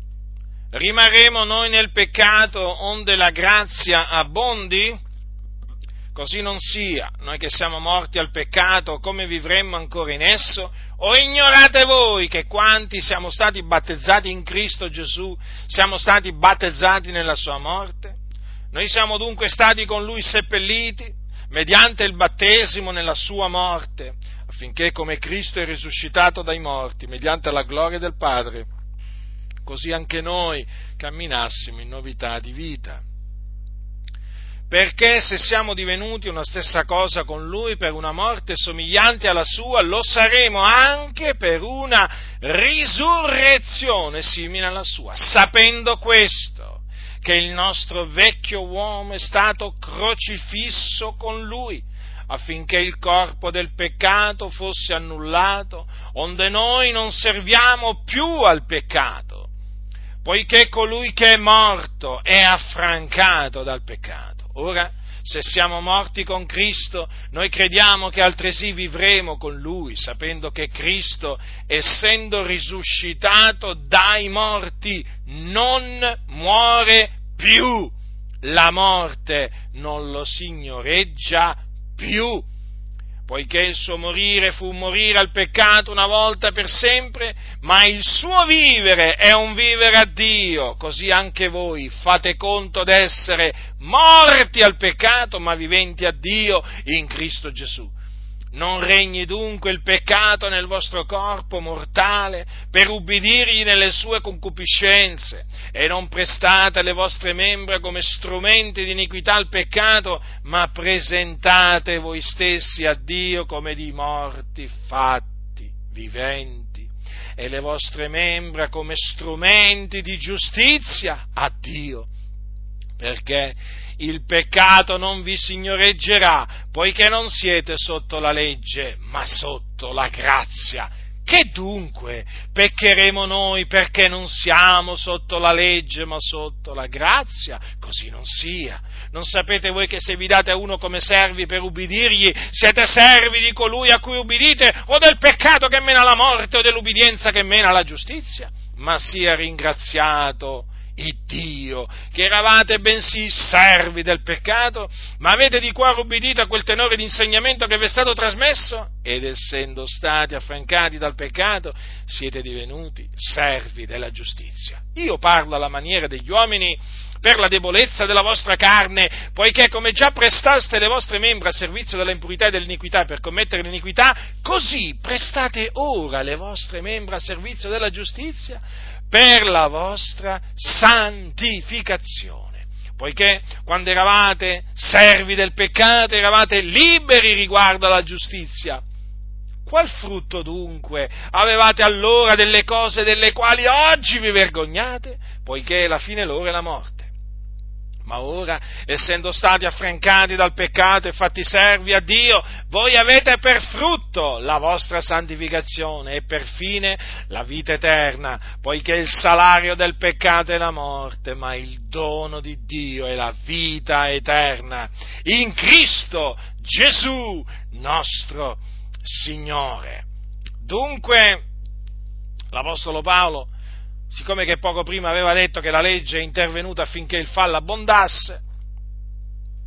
Rimarremo noi nel peccato onde la grazia abbondi? Così non sia, noi che siamo morti al peccato, come vivremmo ancora in esso? O ignorate voi che quanti siamo stati battezzati in Cristo Gesù, siamo stati battezzati nella sua morte? Noi siamo dunque stati con lui seppelliti mediante il battesimo nella sua morte affinché come Cristo è risuscitato dai morti, mediante la gloria del Padre, così anche noi camminassimo in novità di vita. Perché se siamo divenuti una stessa cosa con Lui per una morte somigliante alla sua, lo saremo anche per una risurrezione simile alla sua, sapendo questo, che il nostro vecchio uomo è stato crocifisso con Lui affinché il corpo del peccato fosse annullato, onde noi non serviamo più al peccato, poiché colui che è morto è affrancato dal peccato. Ora, se siamo morti con Cristo, noi crediamo che altresì vivremo con Lui, sapendo che Cristo, essendo risuscitato dai morti, non muore più. La morte non lo signoreggia più poiché il suo morire fu morire al peccato una volta per sempre, ma il suo vivere è un vivere a Dio, così anche voi fate conto d'essere morti al peccato, ma viventi a Dio in Cristo Gesù. Non regni dunque il peccato nel vostro corpo mortale per ubbidirgli nelle sue concupiscenze e non prestate le vostre membra come strumenti di iniquità al peccato, ma presentate voi stessi a Dio come di morti fatti viventi e le vostre membra come strumenti di giustizia a Dio. Perché il peccato non vi signoreggerà, poiché non siete sotto la legge, ma sotto la grazia. Che dunque peccheremo noi perché non siamo sotto la legge ma sotto la grazia? Così non sia. Non sapete voi che se vi date a uno come servi per ubbidirgli, siete servi di colui a cui ubbidite o del peccato che mena alla morte o dell'ubbidienza che mena alla giustizia? Ma sia ringraziato il Dio, che eravate bensì servi del peccato, ma avete di cuore ubbidito a quel tenore di insegnamento che vi è stato trasmesso, ed essendo stati affrancati dal peccato, siete divenuti servi della giustizia. Io parlo alla maniera degli uomini per la debolezza della vostra carne, poiché come già prestaste le vostre membra a servizio della impurità e dell'iniquità per commettere l'iniquità, così prestate ora le vostre membra a servizio della giustizia per la vostra santificazione. Poiché quando eravate servi del peccato eravate liberi riguardo alla giustizia. Qual frutto dunque avevate allora delle cose delle quali oggi vi vergognate? Poiché la fine loro è la morte. Ma ora, essendo stati affrancati dal peccato e fatti servi a Dio, voi avete per frutto la vostra santificazione e per fine la vita eterna, poiché il salario del peccato è la morte, ma il dono di Dio è la vita eterna in Cristo Gesù nostro Signore. Dunque, l'Apostolo Paolo siccome che poco prima aveva detto che la legge è intervenuta affinché il fallo abbondasse,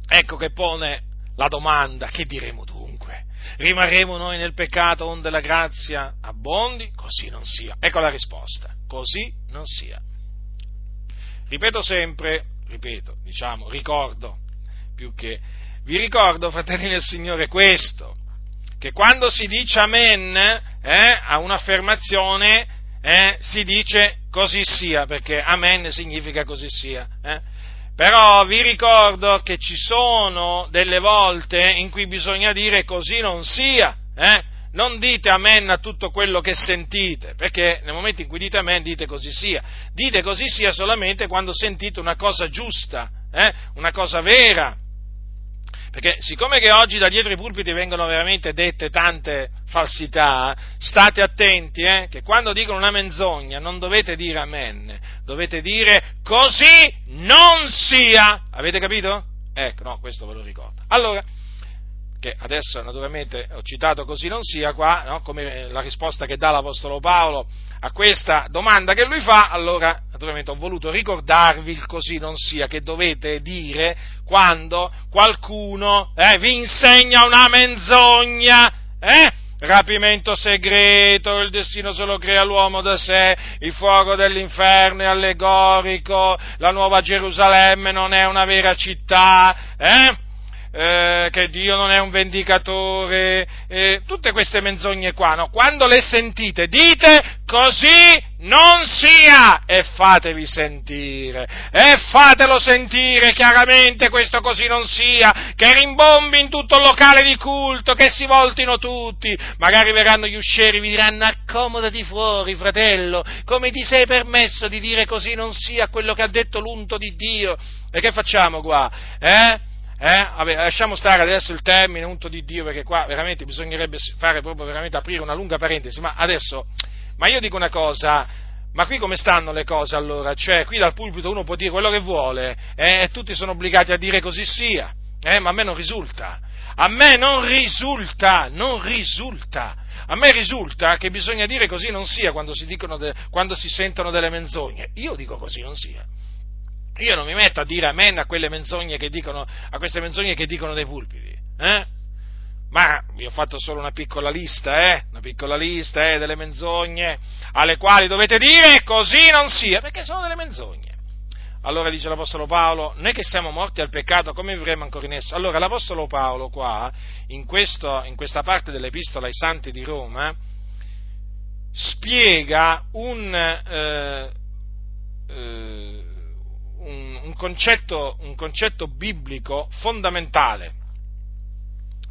ecco che pone la domanda, che diremo dunque? Rimarremo noi nel peccato onde la grazia abbondi? Così non sia. Ecco la risposta, così non sia. Ripeto sempre, ripeto, diciamo, ricordo, più che, vi ricordo, fratelli del Signore, questo, che quando si dice amen eh, a un'affermazione eh, si dice così sia, perché amen significa così sia. Eh? Però vi ricordo che ci sono delle volte in cui bisogna dire così non sia. Eh? Non dite amen a tutto quello che sentite, perché nel momento in cui dite amen dite così sia. Dite così sia solamente quando sentite una cosa giusta, eh? una cosa vera, perché siccome che oggi da dietro i pulpiti vengono veramente dette tante falsità, state attenti eh, che quando dicono una menzogna non dovete dire amen, dovete dire così non sia. Avete capito? Ecco, no, questo ve lo ricordo. Allora, che adesso naturalmente ho citato così non sia qua, no? come la risposta che dà l'Apostolo Paolo a questa domanda che lui fa, allora naturalmente ho voluto ricordarvi il così non sia che dovete dire quando qualcuno eh, vi insegna una menzogna, eh? rapimento segreto, il destino se lo crea l'uomo da sé, il fuoco dell'inferno è allegorico, la nuova Gerusalemme non è una vera città, eh? Eh, che Dio non è un vendicatore, eh, tutte queste menzogne qua, no? Quando le sentite dite così non sia e fatevi sentire e fatelo sentire chiaramente questo così non sia, che rimbombi in tutto il locale di culto, che si voltino tutti, magari verranno gli uscieri, vi diranno accomodati fuori fratello, come ti sei permesso di dire così non sia quello che ha detto l'unto di Dio? E che facciamo qua? Eh? Eh? Vabbè, lasciamo stare adesso il termine unto di Dio perché qua veramente bisognerebbe fare proprio veramente aprire una lunga parentesi, ma adesso, ma io dico una cosa, ma qui come stanno le cose allora? Cioè, qui dal pulpito uno può dire quello che vuole eh? e tutti sono obbligati a dire così sia. Eh, ma a me non risulta. A me non risulta, non risulta. A me risulta che bisogna dire così non sia quando si, de, quando si sentono delle menzogne. Io dico così non sia. Io non mi metto a dire amen a quelle menzogne che dicono, a queste menzogne che dicono dei pulpiti. Eh? Ma vi ho fatto solo una piccola lista, eh? Una piccola lista, eh, delle menzogne alle quali dovete dire così non sia, perché sono delle menzogne. Allora dice l'Apostolo Paolo, noi che siamo morti al peccato, come vivremo ancora in esso? Allora l'Apostolo Paolo qua, in, questo, in questa parte dell'Epistola ai Santi di Roma, spiega un, eh, eh, un, un, concetto, un concetto biblico fondamentale,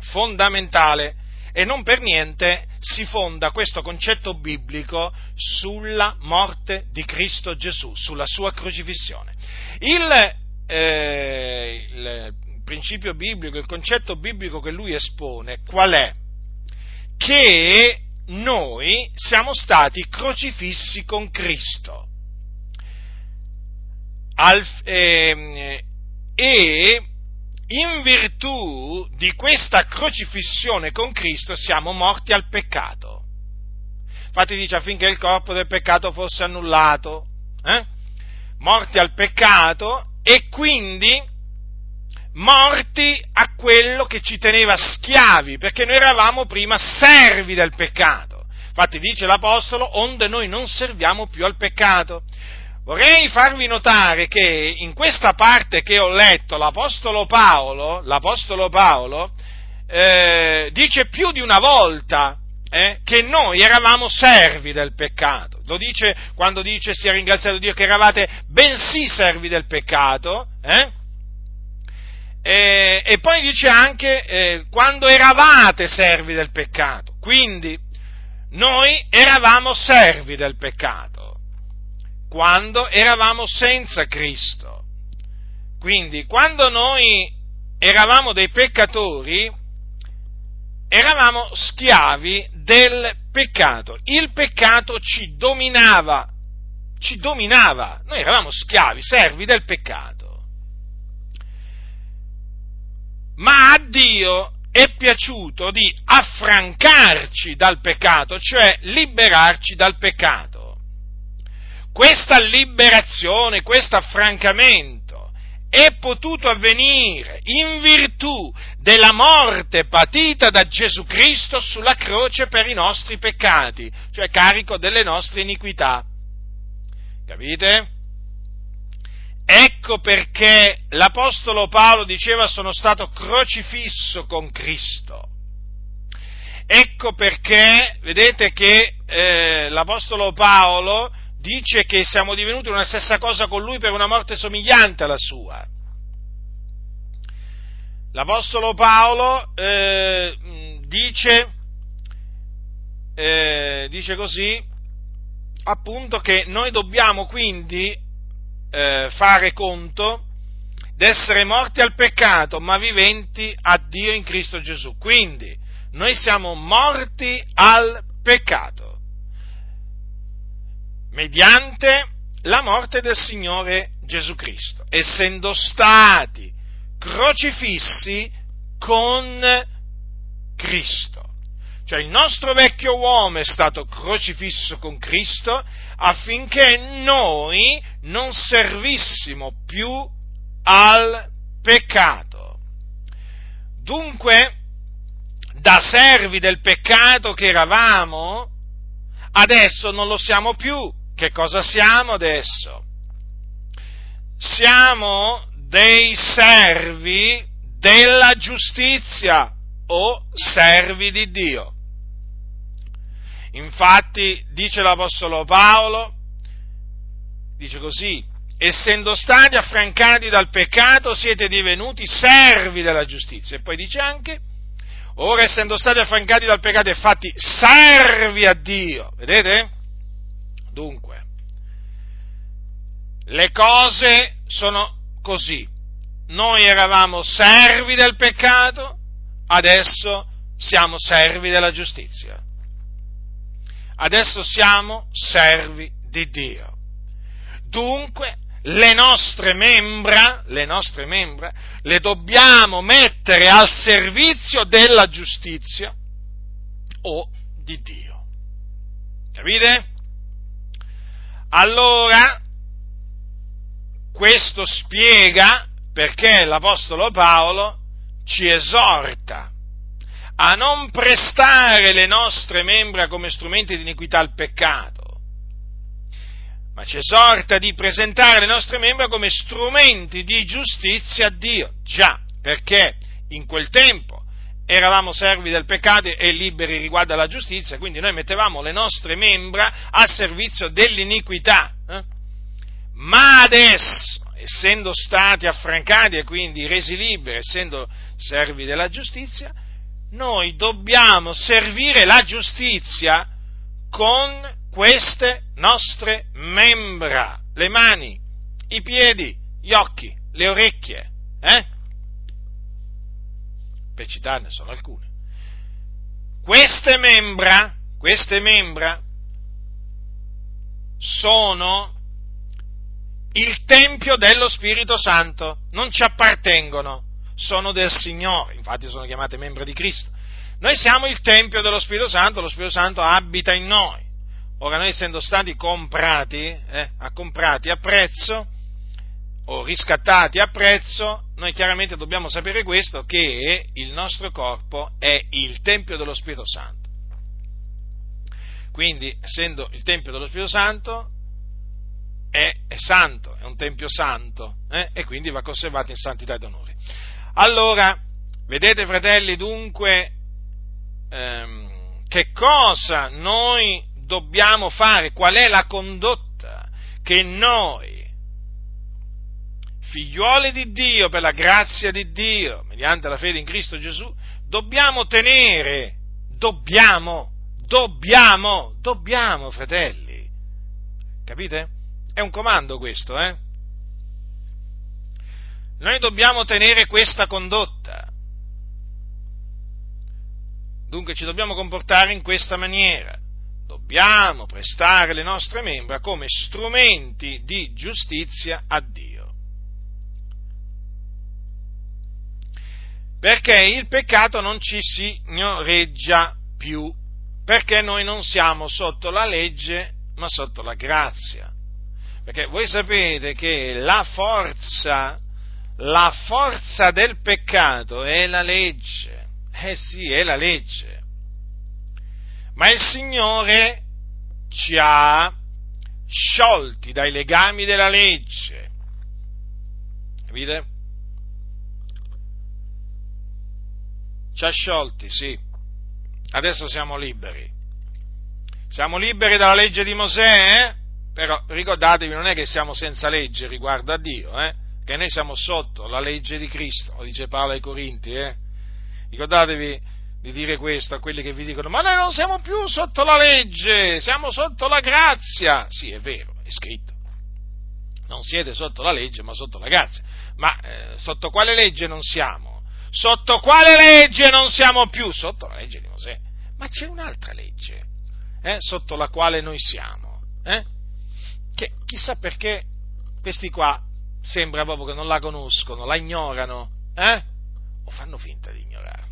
fondamentale e non per niente si fonda questo concetto biblico sulla morte di Cristo Gesù, sulla sua crocifissione. Il, eh, il principio biblico, il concetto biblico che lui espone, qual è? Che noi siamo stati crocifissi con Cristo. Al, eh, e in virtù di questa crocifissione con Cristo siamo morti al peccato. Infatti dice affinché il corpo del peccato fosse annullato, eh? morti al peccato e quindi morti a quello che ci teneva schiavi, perché noi eravamo prima servi del peccato. Infatti dice l'Apostolo, onde noi non serviamo più al peccato. Vorrei farvi notare che in questa parte che ho letto l'Apostolo Paolo, l'Apostolo Paolo eh, dice più di una volta eh, che noi eravamo servi del peccato. Lo dice quando dice sia ringraziato Dio che eravate bensì servi del peccato. Eh? E, e, poi dice anche eh, quando eravate servi del peccato. Quindi noi eravamo servi del peccato quando eravamo senza Cristo. Quindi, quando noi eravamo dei peccatori, eravamo schiavi del peccato. Il peccato ci dominava, ci dominava. Noi eravamo schiavi, servi del peccato. Ma a Dio è piaciuto di affrancarci dal peccato, cioè liberarci dal peccato questa liberazione, questo affrancamento è potuto avvenire in virtù della morte patita da Gesù Cristo sulla croce per i nostri peccati, cioè carico delle nostre iniquità. Capite? Ecco perché l'Apostolo Paolo diceva sono stato crocifisso con Cristo. Ecco perché, vedete che eh, l'Apostolo Paolo dice che siamo divenuti una stessa cosa con lui per una morte somigliante alla sua. L'Apostolo Paolo eh, dice, eh, dice così, appunto, che noi dobbiamo quindi eh, fare conto d'essere morti al peccato, ma viventi a Dio in Cristo Gesù. Quindi, noi siamo morti al peccato mediante la morte del Signore Gesù Cristo, essendo stati crocifissi con Cristo. Cioè il nostro vecchio uomo è stato crocifisso con Cristo affinché noi non servissimo più al peccato. Dunque, da servi del peccato che eravamo, adesso non lo siamo più, che cosa siamo adesso? Siamo dei servi della giustizia o servi di Dio. Infatti, dice l'Apostolo Paolo, dice così, essendo stati affrancati dal peccato siete divenuti servi della giustizia. E poi dice anche, ora essendo stati affrancati dal peccato e fatti servi a Dio, vedete? Dunque, le cose sono così. Noi eravamo servi del peccato, adesso siamo servi della giustizia. Adesso siamo servi di Dio. Dunque, le nostre membra, le nostre membra, le dobbiamo mettere al servizio della giustizia o di Dio. Capite? Allora, questo spiega perché l'Apostolo Paolo ci esorta a non prestare le nostre membra come strumenti di iniquità al peccato, ma ci esorta di presentare le nostre membra come strumenti di giustizia a Dio. Già, perché in quel tempo eravamo servi del peccato e liberi riguardo alla giustizia, quindi noi mettevamo le nostre membra a servizio dell'iniquità. Eh? Ma adesso, essendo stati affrancati e quindi resi liberi, essendo servi della giustizia, noi dobbiamo servire la giustizia con queste nostre membra, le mani, i piedi, gli occhi, le orecchie, eh? Per citarne sono alcune. Queste membra, queste membra sono il Tempio dello Spirito Santo, non ci appartengono, sono del Signore, infatti sono chiamate membra di Cristo. Noi siamo il Tempio dello Spirito Santo, lo Spirito Santo abita in noi. Ora noi essendo stati comprati, eh, comprati a prezzo, o riscattati a prezzo, noi chiaramente dobbiamo sapere questo, che il nostro corpo è il Tempio dello Spirito Santo. Quindi, essendo il Tempio dello Spirito Santo, è, è santo, è un Tempio santo, eh, e quindi va conservato in santità ed onore. Allora, vedete fratelli, dunque, ehm, che cosa noi dobbiamo fare, qual è la condotta che noi, figliuoli di Dio, per la grazia di Dio, mediante la fede in Cristo Gesù, dobbiamo tenere, dobbiamo, dobbiamo, dobbiamo, fratelli. Capite? È un comando questo, eh? Noi dobbiamo tenere questa condotta. Dunque ci dobbiamo comportare in questa maniera dobbiamo prestare le nostre membra come strumenti di giustizia a Dio. Perché il peccato non ci signoreggia più, perché noi non siamo sotto la legge, ma sotto la grazia. Perché voi sapete che la forza, la forza del peccato è la legge. Eh sì, è la legge ma il Signore ci ha sciolti dai legami della legge. Capite? Ci ha sciolti, sì. Adesso siamo liberi. Siamo liberi dalla legge di Mosè, eh? Però ricordatevi, non è che siamo senza legge riguardo a Dio, eh? Che noi siamo sotto la legge di Cristo, lo dice Paolo ai Corinti, eh? Ricordatevi di dire questo a quelli che vi dicono ma noi non siamo più sotto la legge, siamo sotto la grazia. Sì, è vero, è scritto. Non siete sotto la legge, ma sotto la grazia. Ma eh, sotto quale legge non siamo? Sotto quale legge non siamo più? Sotto la legge di Mosè. Ma c'è un'altra legge eh, sotto la quale noi siamo. Eh? Che chissà perché questi qua sembra proprio che non la conoscono, la ignorano, eh? o fanno finta di ignorarla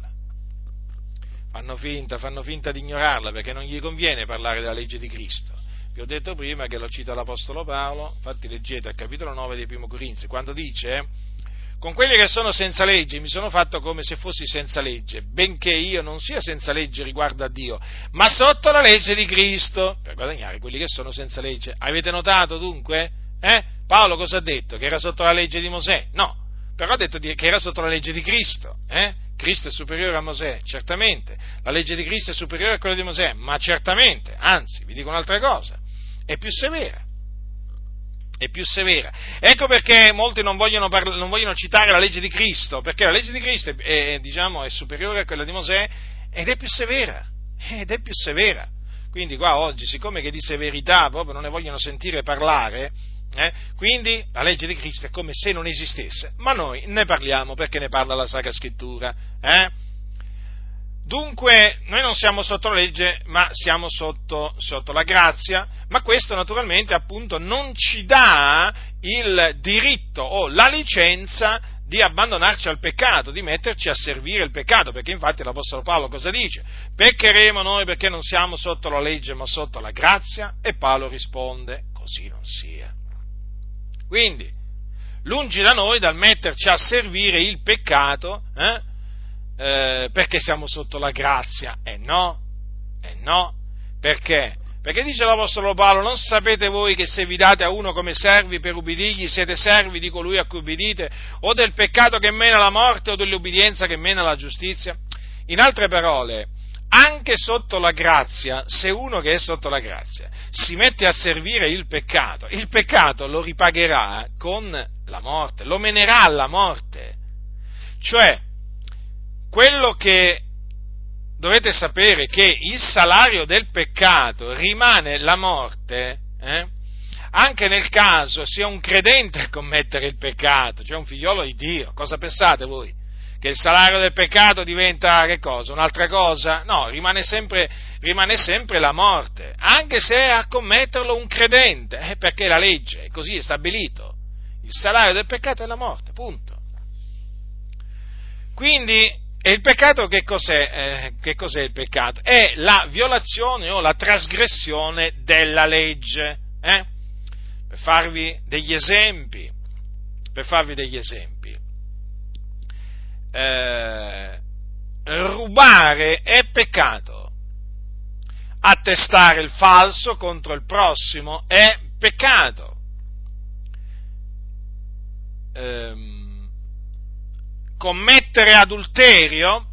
fanno finta, fanno finta di ignorarla perché non gli conviene parlare della legge di Cristo. Vi ho detto prima che lo cita l'Apostolo Paolo, infatti leggete al capitolo 9 dei Primo Corinzi, quando dice con quelli che sono senza legge mi sono fatto come se fossi senza legge, benché io non sia senza legge riguardo a Dio, ma sotto la legge di Cristo, per guadagnare quelli che sono senza legge. Avete notato dunque? Eh? Paolo cosa ha detto? Che era sotto la legge di Mosè? No, però ha detto che era sotto la legge di Cristo. Eh? Cristo è superiore a Mosè, certamente, la legge di Cristo è superiore a quella di Mosè, ma certamente, anzi, vi dico un'altra cosa, è più severa. È più severa. Ecco perché molti non vogliono, parla, non vogliono citare la legge di Cristo, perché la legge di Cristo è, è, diciamo, è superiore a quella di Mosè ed è più severa. Ed è più severa. Quindi qua oggi, siccome che di severità proprio non ne vogliono sentire parlare, eh? Quindi la legge di Cristo è come se non esistesse, ma noi ne parliamo perché ne parla la Sacra Scrittura. Eh? Dunque, noi non siamo sotto la legge, ma siamo sotto, sotto, la grazia, ma questo naturalmente appunto non ci dà il diritto o la licenza di abbandonarci al peccato, di metterci a servire il peccato, perché infatti l'Apostolo Paolo cosa dice? Peccheremo noi perché non siamo sotto la legge ma sotto la grazia? E Paolo risponde, così non sia. Quindi, lungi da noi dal metterci a servire il peccato, eh, eh, perché siamo sotto la grazia, e eh no, e no, perché? Perché dice l'Apostolo Paolo, non sapete voi che se vi date a uno come servi per ubbidirgli, siete servi di colui a cui ubbidite, o del peccato che mena alla morte o dell'ubbidienza che mena alla giustizia? In altre parole, anche sotto la grazia, se uno che è sotto la grazia si mette a servire il peccato, il peccato lo ripagherà con la morte, lo menerà alla morte. Cioè, quello che dovete sapere che il salario del peccato rimane la morte, eh? anche nel caso sia un credente a commettere il peccato, cioè un figliolo di Dio. Cosa pensate voi? Che il salario del peccato diventa che cosa? Un'altra cosa? No, rimane sempre, rimane sempre la morte, anche se è a commetterlo un credente, eh, perché la legge è così è stabilito. Il salario del peccato è la morte, punto. Quindi e il peccato che cos'è? Eh, che cos'è il peccato? È la violazione o la trasgressione della legge. Eh? Per farvi degli esempi, per farvi degli esempi. Eh, rubare è peccato. Attestare il falso contro il prossimo è peccato. Eh, commettere adulterio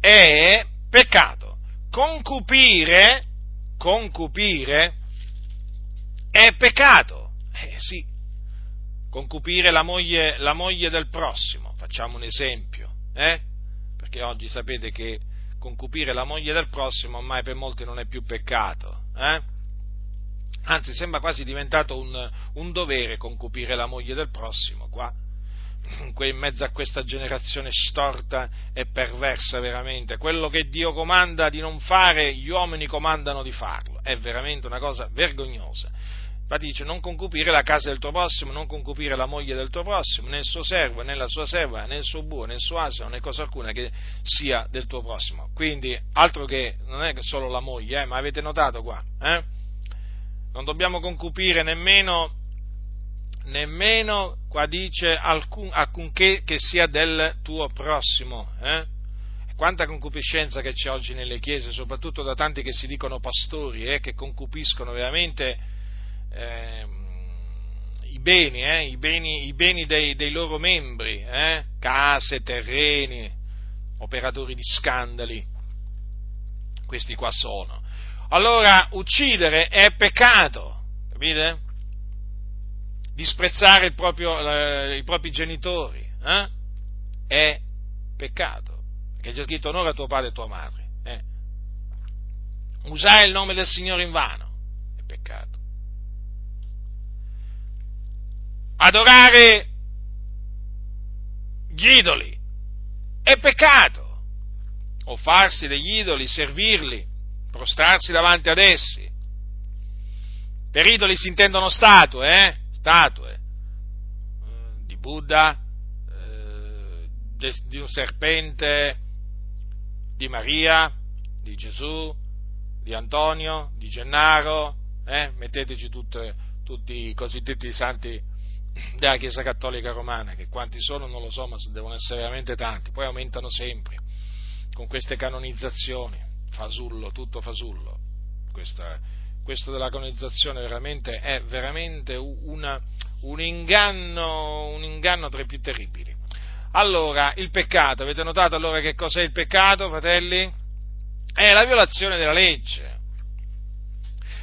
è peccato. Concupire, concupire è peccato. Eh sì, concupire la moglie, la moglie del prossimo, facciamo un esempio, eh? Perché oggi sapete che concupire la moglie del prossimo ormai per molti non è più peccato, eh? Anzi, sembra quasi diventato un, un dovere concupire la moglie del prossimo qua in mezzo a questa generazione storta e perversa veramente. Quello che Dio comanda di non fare, gli uomini comandano di farlo. È veramente una cosa vergognosa. Infatti dice non concupire la casa del tuo prossimo, non concupire la moglie del tuo prossimo, né il suo servo, né la sua serva, né il suo buo, né il suo asino, né cosa alcuna che sia del tuo prossimo. Quindi, altro che, non è solo la moglie, eh, ma avete notato qua, eh? Non dobbiamo concupire nemmeno nemmeno, qua dice, alcun, alcunché che sia del tuo prossimo. Eh? Quanta concupiscenza che c'è oggi nelle chiese, soprattutto da tanti che si dicono pastori, eh, che concupiscono veramente eh, i beni, eh, i beni, i beni dei, dei, loro membri, eh, case, terreni, operatori di scandali. Questi qua sono. Allora, uccidere è peccato, capite? Disprezzare proprio, eh, i propri genitori, eh? è peccato, perché c'è scritto onora tuo padre e tua madre. Eh? Usare il nome del Signore in vano è peccato. Adorare gli idoli è peccato. O farsi degli idoli, servirli, prostrarsi davanti ad essi. Per idoli si intendono statue, eh? Statue eh, di Buddha, eh, di un serpente, di Maria, di Gesù, di Antonio, di Gennaro, eh? metteteci tutte, tutti i cosiddetti santi della Chiesa Cattolica Romana, che quanti sono non lo so, ma devono essere veramente tanti, poi aumentano sempre con queste canonizzazioni, fasullo, tutto fasullo, questa, questo della colonizzazione veramente è veramente una, un, inganno, un inganno tra i più terribili. Allora, il peccato, avete notato allora che cos'è il peccato, fratelli? È la violazione della legge.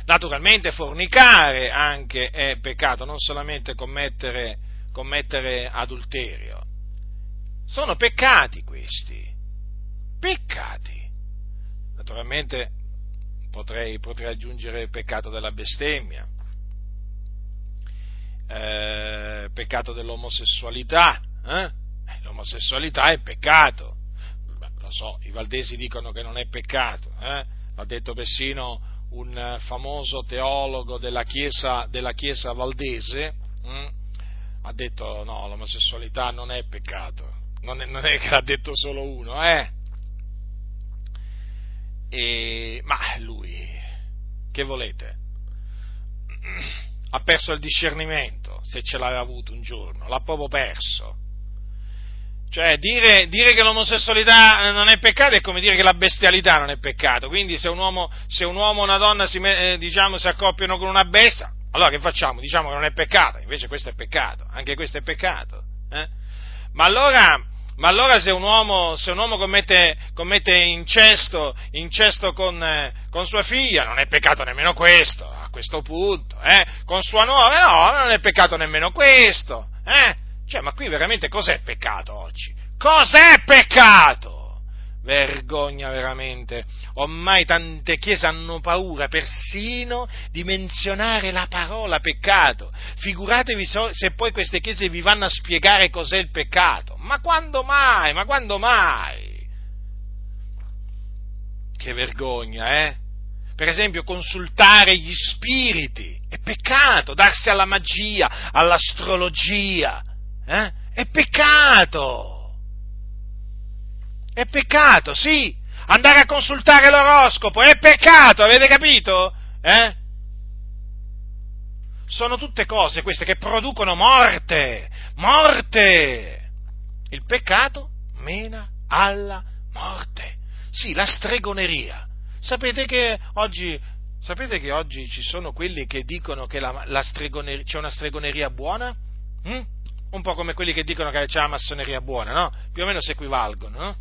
Naturalmente fornicare anche è peccato, non solamente commettere, commettere adulterio. Sono peccati questi, peccati. Naturalmente potrei, potrei aggiungere il peccato della bestemmia, eh, peccato dell'omosessualità, eh? eh? l'omosessualità è peccato, Beh, lo so, i valdesi dicono che non è peccato, eh? l'ha detto persino un famoso teologo della Chiesa, della chiesa valdese, hm, ha detto no, l'omosessualità non è peccato, non è, non è che l'ha detto solo uno, eh? E, ma lui, che volete? Ha perso il discernimento, se ce l'aveva avuto un giorno, l'ha proprio perso. Cioè, dire, dire, che l'omosessualità non è peccato è come dire che la bestialità non è peccato. Quindi, se un uomo, se un uomo o una donna si, eh, diciamo, si accoppiano con una bestia, allora che facciamo? Diciamo che non è peccato, invece questo è peccato, anche questo è peccato. Eh? Ma, allora, ma allora, se un uomo, se un uomo commette, commette, incesto, incesto con, eh, con, sua figlia, non è peccato nemmeno questo, a questo punto. Eh? Con sua nuova, no, non è peccato nemmeno questo. Eh? Cioè, ma qui veramente cos'è peccato oggi? Cos'è peccato? Vergogna veramente. Ormai tante chiese hanno paura persino di menzionare la parola peccato. Figuratevi se poi queste chiese vi vanno a spiegare cos'è il peccato. Ma quando mai? Ma quando mai? Che vergogna, eh? Per esempio, consultare gli spiriti è peccato, darsi alla magia, all'astrologia, eh? è peccato. È peccato, sì. Andare a consultare l'oroscopo è peccato, avete capito? Eh? Sono tutte cose queste che producono morte, morte. Il peccato mena alla morte. Sì, la stregoneria. Sapete che oggi, sapete che oggi ci sono quelli che dicono che la, la c'è una stregoneria buona? Hm? Un po' come quelli che dicono che c'è la massoneria buona, no? Più o meno si equivalgono, no?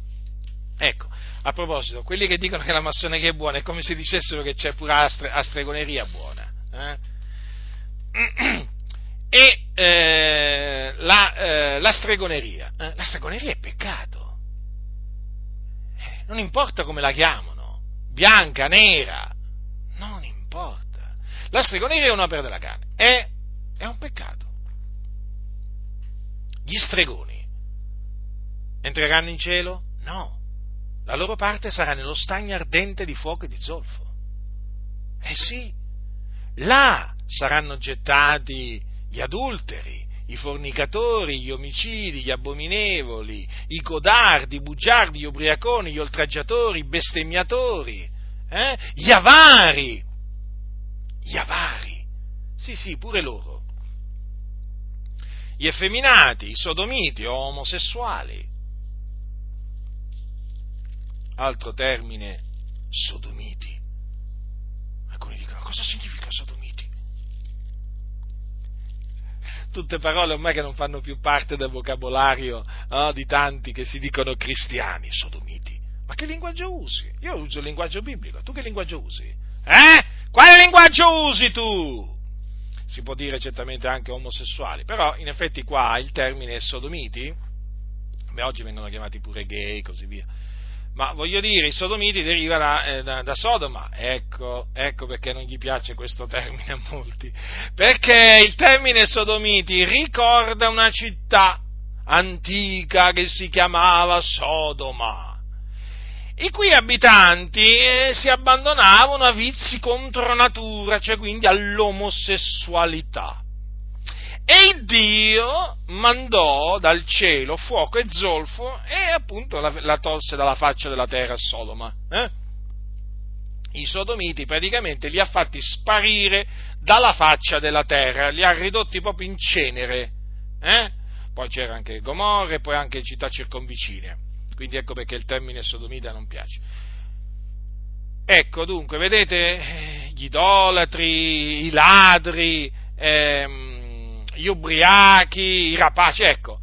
Ecco, a proposito, quelli che dicono che la massoneria è buona è come se dicessero che c'è pure la, stregoneria buona. Eh? [clears throat] E eh, la, eh, la, stregoneria, eh, la stregoneria è peccato. Eh, non importa come la chiamano, bianca, nera, non importa. La stregoneria è un'opera della carne, è, è un peccato. Gli stregoni entreranno in cielo? No la loro parte sarà nello stagno ardente di fuoco e di zolfo. Eh sì, là saranno gettati gli adulteri, i fornicatori, gli omicidi, gli abominevoli, i codardi, i bugiardi, gli ubriaconi, gli oltraggiatori, i bestemmiatori, eh? gli avari, gli avari, sì sì, pure loro, gli effeminati, i sodomiti o omosessuali, altro termine, sodomiti. Alcuni dicono cosa significa sodomiti? Tutte parole ormai che non fanno più parte del vocabolario no, di tanti che si dicono cristiani, sodomiti. Ma che linguaggio usi? Io uso il linguaggio biblico, tu che linguaggio usi? Eh? Quale linguaggio usi tu? Si può dire certamente anche omosessuali, però in effetti qua il termine sodomiti, beh oggi vengono chiamati pure gay e così via ma voglio dire, i sodomiti deriva da, eh, da, da, Sodoma, ecco, ecco perché non gli piace questo termine a molti, perché il termine sodomiti ricorda una città antica che si chiamava Sodoma, i cui abitanti eh, si abbandonavano a vizi contro natura, cioè quindi all'omosessualità. E Dio mandò dal cielo fuoco e zolfo e appunto la, la tolse dalla faccia della terra a Sodoma. Eh? I sodomiti praticamente li ha fatti sparire dalla faccia della terra, li ha ridotti proprio in cenere. Eh? Poi c'era anche Gomorra e poi anche città circonvicine. Quindi ecco perché il termine sodomita non piace. Ecco dunque, vedete, eh, gli idolatri, i ladri, ehm, gli ubriachi, i rapaci, ecco,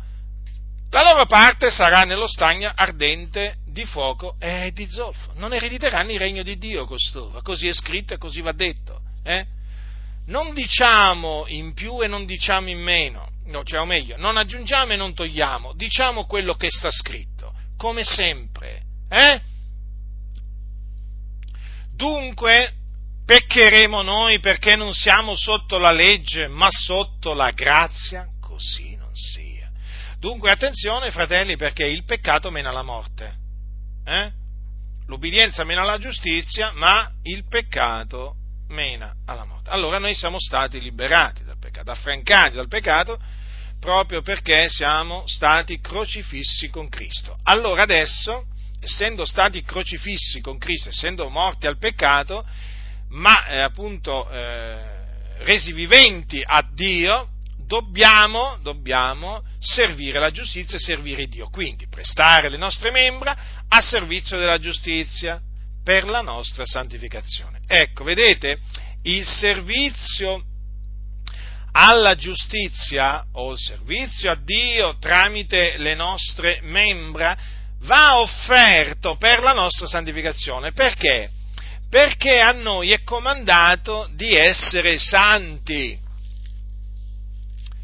la loro parte sarà nello stagno ardente di fuoco e di zolfo. Non erediteranno il regno di Dio costoro, così è scritto e così va detto. Eh? Non diciamo in più e non diciamo in meno, no, cioè o meglio, non aggiungiamo e non togliamo, diciamo quello che sta scritto, come sempre. Eh? Dunque, Peccheremo noi perché non siamo sotto la legge, ma sotto la grazia? Così non sia. Dunque attenzione, fratelli, perché il peccato mena alla morte. Eh? L'ubbidienza mena alla giustizia, ma il peccato mena alla morte. Allora noi siamo stati liberati dal peccato, affrancati dal peccato, proprio perché siamo stati crocifissi con Cristo. Allora adesso, essendo stati crocifissi con Cristo, essendo morti al peccato, ma eh, appunto eh, resi viventi a Dio, dobbiamo, dobbiamo servire la giustizia e servire Dio. Quindi prestare le nostre membra a servizio della giustizia per la nostra santificazione. Ecco, vedete, il servizio alla giustizia o il servizio a Dio tramite le nostre membra va offerto per la nostra santificazione. Perché? Perché a noi è comandato di essere santi.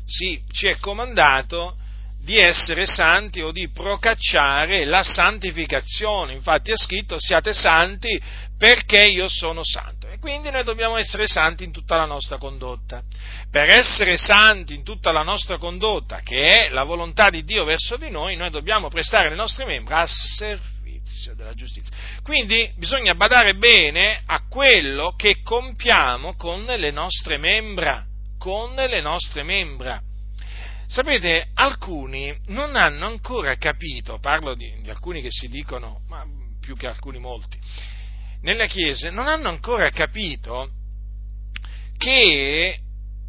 Sì, ci è comandato di essere santi o di procacciare la santificazione. Infatti è scritto siate santi perché io sono santo. E quindi noi dobbiamo essere santi in tutta la nostra condotta. Per essere santi in tutta la nostra condotta, che è la volontà di Dio verso di noi, noi dobbiamo prestare le nostre membra a servizio della giustizia. Quindi bisogna badare bene a quello che compiamo con le nostre membra, con le nostre membra. Sapete, alcuni non hanno ancora capito, parlo di, di alcuni che si dicono, ma più che alcuni molti, nella Chiesa non hanno ancora capito che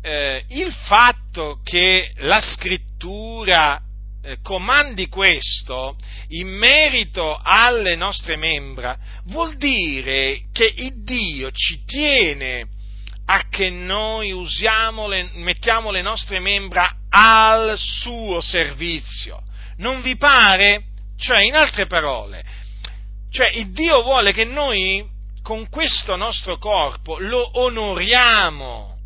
eh, il fatto che la scrittura eh, comandi questo in merito alle nostre membra vuol dire che il Dio ci tiene a che noi usiamo le, mettiamo le nostre membra al suo servizio. Non vi pare? Cioè, in altre parole, cioè, il Dio vuole che noi con questo nostro corpo lo onoriamo,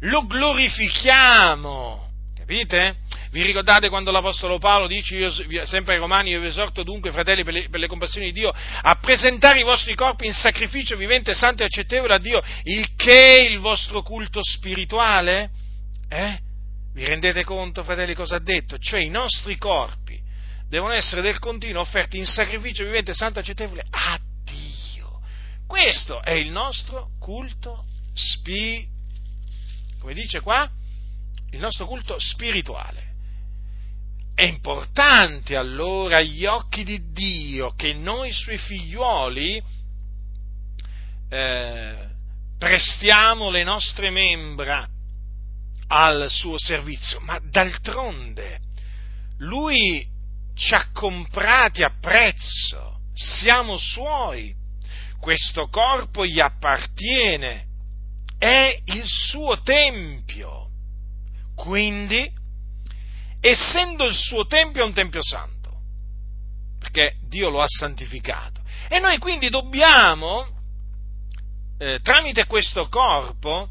lo glorifichiamo, capite? Vi ricordate quando l'Apostolo Paolo dice, io, sempre ai Romani, io vi esorto dunque, fratelli, per le, per le, compassioni di Dio, a presentare i vostri corpi in sacrificio vivente, santo e accettevole a Dio, il che è il vostro culto spirituale? Eh? Vi rendete conto, fratelli, cosa ha detto? Cioè i nostri corpi devono essere del continuo offerti in sacrificio vivente, santo e accettevole a Dio. Questo è il nostro culto spirituale. Come dice qua? Il nostro culto spirituale. È importante allora agli occhi di Dio che noi suoi figliuoli eh, prestiamo le nostre membra al suo servizio, ma d'altronde lui ci ha comprati a prezzo, siamo suoi, questo corpo gli appartiene, è il suo tempio, quindi essendo il suo tempio un tempio santo, perché Dio lo ha santificato. E noi quindi dobbiamo, eh, tramite questo corpo,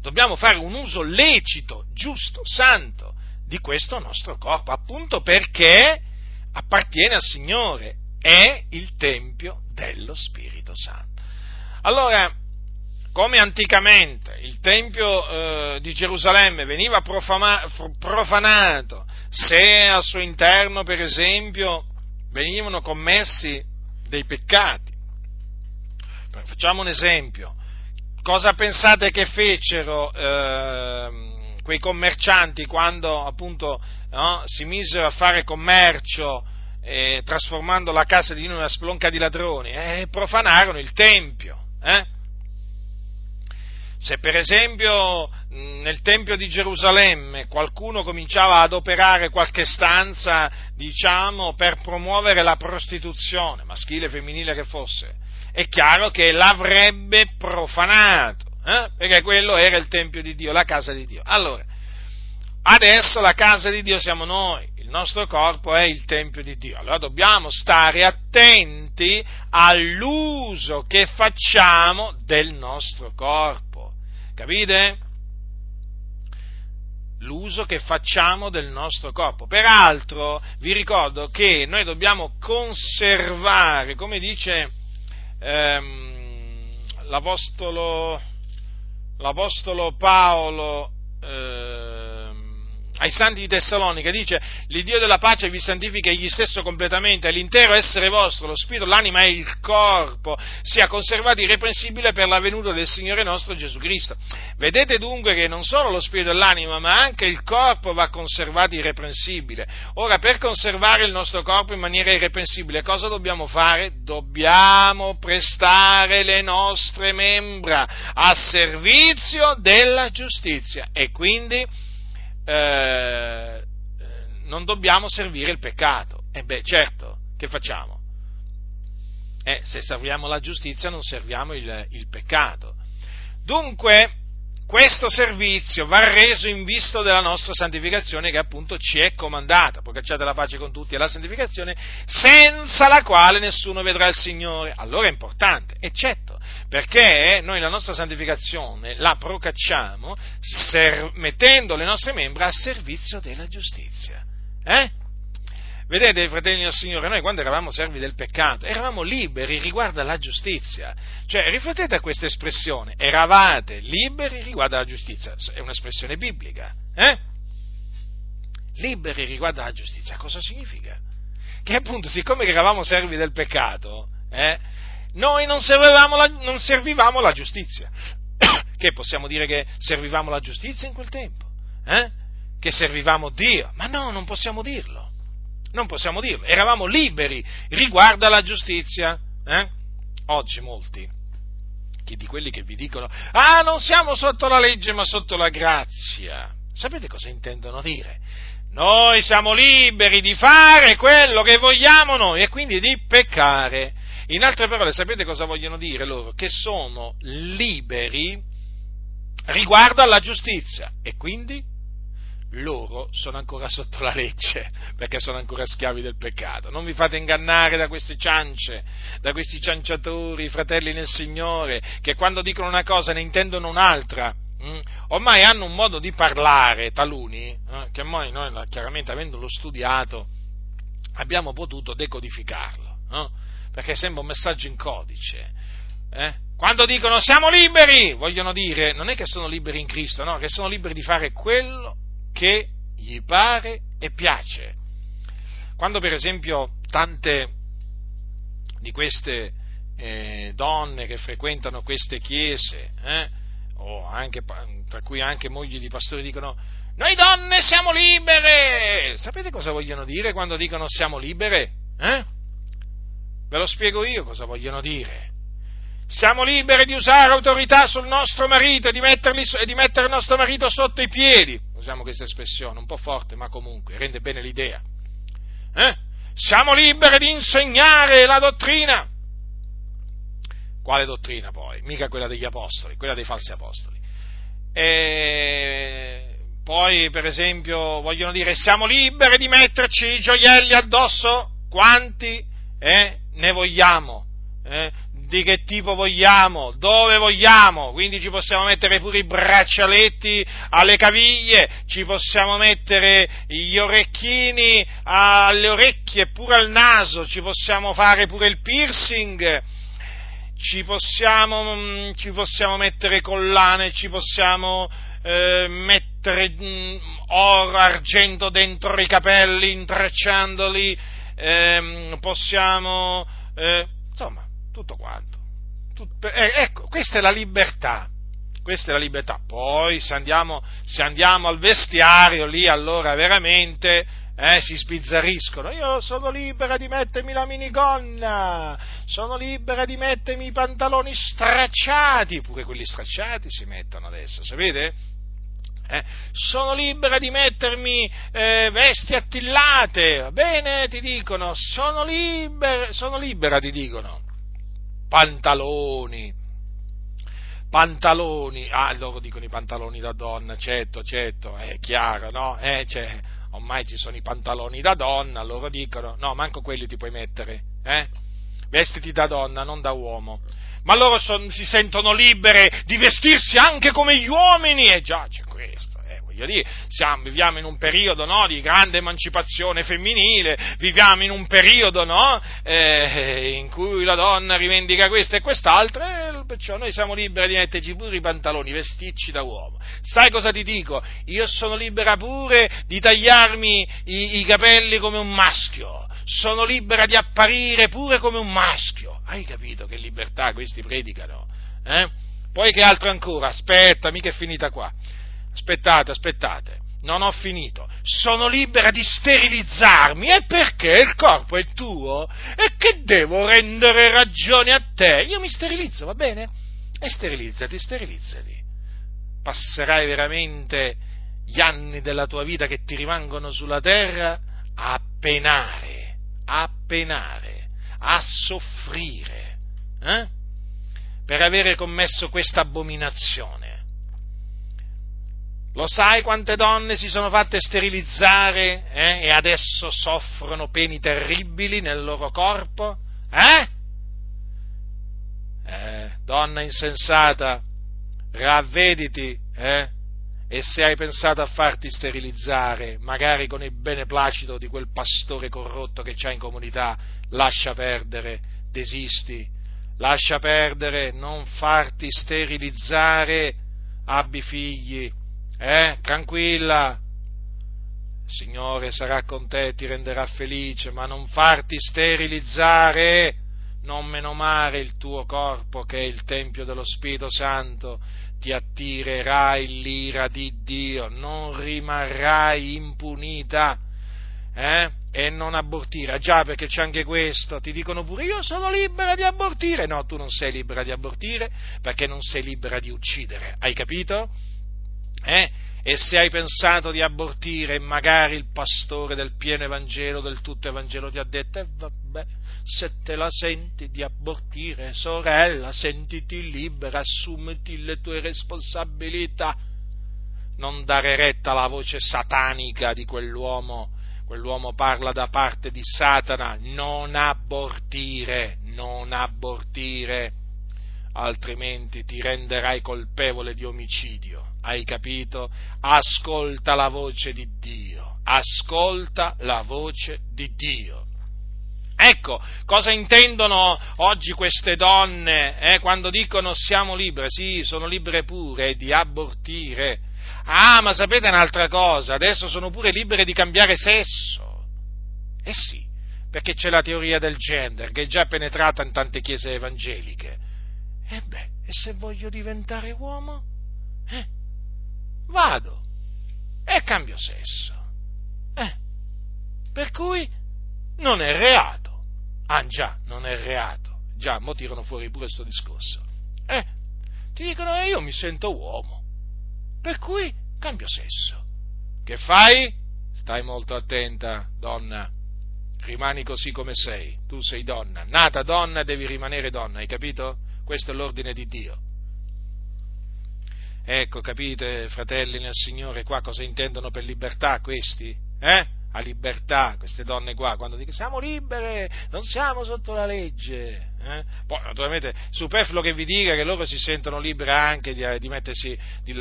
dobbiamo fare un uso lecito, giusto, santo di questo nostro corpo, appunto perché appartiene al Signore, è il tempio dello Spirito Santo. Allora, come anticamente il Tempio eh, di Gerusalemme veniva profama, profanato se al suo interno, per esempio, venivano commessi dei peccati. Facciamo un esempio. Cosa pensate che fecero eh, quei commercianti quando appunto no, si misero a fare commercio eh, trasformando la casa di Dio in una splonca di ladroni? Eh, profanarono il Tempio. Eh? Se per esempio nel Tempio di Gerusalemme qualcuno cominciava ad operare qualche stanza, diciamo, per promuovere la prostituzione, maschile femminile che fosse, è chiaro che l'avrebbe profanato, eh? perché quello era il Tempio di Dio, la casa di Dio. Allora, adesso la casa di Dio siamo noi, il nostro corpo è il Tempio di Dio, allora dobbiamo stare attenti all'uso che facciamo del nostro corpo. Capite? L'uso che facciamo del nostro corpo. Peraltro vi ricordo che noi dobbiamo conservare, come dice ehm, l'Apostolo, l'Apostolo Paolo ehm, ai santi di Tessalonica, dice, l'Iddio della pace vi santifica egli stesso completamente, l'intero essere vostro, lo spirito, l'anima e il corpo, sia conservato irreprensibile per la venuta del Signore nostro Gesù Cristo. Vedete dunque che non solo lo spirito e l'anima, ma anche il corpo va conservato irreprensibile. Ora, per conservare il nostro corpo in maniera irreprensibile, cosa dobbiamo fare? Dobbiamo prestare le nostre membra a servizio della giustizia e quindi eh, non dobbiamo servire il peccato. E beh, certo, che facciamo? Eh, se serviamo la giustizia non serviamo il, il peccato. Dunque, questo servizio va reso in vista della nostra santificazione che appunto ci è comandata, procacciate la pace con tutti e la santificazione, senza la quale nessuno vedrà il Signore. Allora è importante, eccetto, perché noi la nostra santificazione la procacciamo ser- mettendo le nostre membra a servizio della giustizia. Eh? Vedete, fratelli del Signore, noi quando eravamo servi del peccato, eravamo liberi riguardo alla giustizia. Cioè, riflettete a questa espressione, eravate liberi riguardo alla giustizia. È un'espressione biblica, eh? Liberi riguardo alla giustizia, cosa significa? Che appunto, siccome eravamo servi del peccato, eh, noi non servivamo, la, non servivamo la giustizia. [coughs] che possiamo dire che servivamo la giustizia in quel tempo? Eh? Che servivamo Dio? Ma no, non possiamo dirlo non possiamo dirlo, eravamo liberi riguardo alla giustizia. Eh? Oggi molti, di quelli che vi dicono, ah non siamo sotto la legge ma sotto la grazia, sapete cosa intendono dire? Noi siamo liberi di fare quello che vogliamo noi e quindi di peccare. In altre parole, sapete cosa vogliono dire loro? Che sono liberi riguardo alla giustizia e quindi loro sono ancora sotto la legge, [laughs] perché sono ancora schiavi del peccato. Non vi fate ingannare da queste ciance, da questi cianciatori, fratelli nel Signore, che quando dicono una cosa ne intendono un'altra. Mm? Ormai hanno un modo di parlare, taluni, eh, che noi, noi, chiaramente avendolo studiato, abbiamo potuto decodificarlo, eh? Perché sembra un messaggio in codice. Eh? Quando dicono siamo liberi, vogliono dire non è che sono liberi in Cristo, no, che sono liberi di fare quello che gli pare e piace. Quando per esempio tante di queste eh, donne che frequentano queste chiese, eh, anche, tra cui anche mogli di pastori, dicono noi donne siamo libere! Sapete cosa vogliono dire quando dicono siamo libere? Eh? Ve lo spiego io cosa vogliono dire. Siamo liberi di usare autorità sul nostro marito e di, e di mettere il nostro marito sotto i piedi usiamo questa espressione, un po' forte, ma comunque rende bene l'idea. Eh? Siamo liberi di insegnare la dottrina. Quale dottrina poi? Mica quella degli apostoli, quella dei falsi apostoli. E poi, per esempio, vogliono dire siamo liberi di metterci i gioielli addosso? Quanti eh, ne vogliamo? Eh? di che tipo vogliamo, dove vogliamo, quindi ci possiamo mettere pure i braccialetti alle caviglie, ci possiamo mettere gli orecchini alle orecchie, pure al naso, ci possiamo fare pure il piercing, ci possiamo, mm, ci possiamo mettere collane, ci possiamo eh, mettere mh, mm, oro, argento dentro i capelli, intrecciandoli, eh, possiamo... Eh, insomma, tutto quanto. Tutto, eh, ecco, questa è la libertà. Questa è la libertà. Poi se andiamo, se andiamo al vestiario, lì allora veramente eh, si sbizzarriscono. Io sono libera di mettermi la minigonna, sono libera di mettermi i pantaloni stracciati, pure quelli stracciati si mettono adesso, sapete? Eh, sono libera di mettermi eh, vesti attillate, va bene, ti dicono, sono libera, sono libera, ti dicono. Pantaloni, pantaloni, ah, loro dicono i pantaloni da donna, certo, certo, è chiaro, no? Eh, cioè, ormai ci sono i pantaloni da donna, loro dicono, no, manco quelli ti puoi mettere, eh? Vestiti da donna, non da uomo. Ma loro son, si sentono libere di vestirsi anche come gli uomini, e già c'è questo, eh, voglio dire, siamo, viviamo in un periodo no, di grande emancipazione femminile, viviamo in un periodo no, eh, in cui la donna rivendica questo e quest'altro, e perciò noi siamo liberi di metterci pure i pantaloni, vestirci da uomo. Sai cosa ti dico? Io sono libera pure di tagliarmi i, i capelli come un maschio, sono libera di apparire pure come un maschio. Hai capito che libertà questi predicano? Eh? Poi che altro ancora? Aspetta, mica è finita qua. Aspettate, aspettate. Non ho finito. Sono libera di sterilizzarmi. E perché? Il corpo è tuo. E che devo rendere ragione a te? Io mi sterilizzo, va bene? E sterilizzati, sterilizzati. Passerai veramente gli anni della tua vita che ti rimangono sulla terra a penare, a penare, a soffrire. Eh? per avere commesso questa abominazione. Lo sai quante donne si sono fatte sterilizzare eh, e adesso soffrono peni terribili nel loro corpo? Eh? eh donna insensata, ravvediti, eh? E se hai pensato a farti sterilizzare, magari con il beneplacito di quel pastore corrotto che c'è in comunità, lascia perdere, desisti, lascia perdere, non farti sterilizzare, abbi figli, eh? Tranquilla, il Signore sarà con te, ti renderà felice, ma non farti sterilizzare, non menomare il tuo corpo che è il Tempio dello Spirito Santo, ti attirerai l'ira di Dio, non rimarrai impunita, eh? e non abortire. Già, perché c'è anche questo, ti dicono pure io sono libera di abortire. No, tu non sei libera di abortire perché non sei libera di uccidere. Hai capito? Eh? E se hai pensato di abortire magari il pastore del pieno Evangelo, del tutto Evangelo ti ha detto, e eh, vabbè, se te la senti di abortire, sorella, sentiti libera, assumiti le tue responsabilità. Non dare retta alla voce satanica di quell'uomo quell'uomo parla da parte di Satana, non abortire, non abortire, altrimenti ti renderai colpevole di omicidio. Hai capito? Ascolta la voce di Dio, ascolta la voce di Dio. Ecco, cosa intendono oggi queste donne eh, quando dicono siamo libere? Sì, sono libere pure di abortire Ah, ma sapete un'altra cosa? Adesso sono pure libere di cambiare sesso. Eh sì, perché c'è la teoria del gender che è già penetrata in tante chiese evangeliche. E beh, e se voglio diventare uomo? Eh, vado e cambio sesso. Eh, per cui non è reato. Ah già, non è reato. Già, mo tirano fuori pure questo discorso. Eh, ti dicono, eh, io mi sento uomo. Per cui cambio sesso. Che fai? Stai molto attenta, donna. Rimani così come sei. Tu sei donna. Nata donna, devi rimanere donna, hai capito? Questo è l'ordine di Dio. Ecco, capite, fratelli nel Signore, qua cosa intendono per libertà questi? Eh? A libertà, queste donne qua, quando dicono siamo libere, non siamo sotto la legge. Eh? Poi, naturalmente, superfluo che vi dica che loro si sentono libere anche di, di, mettersi, di,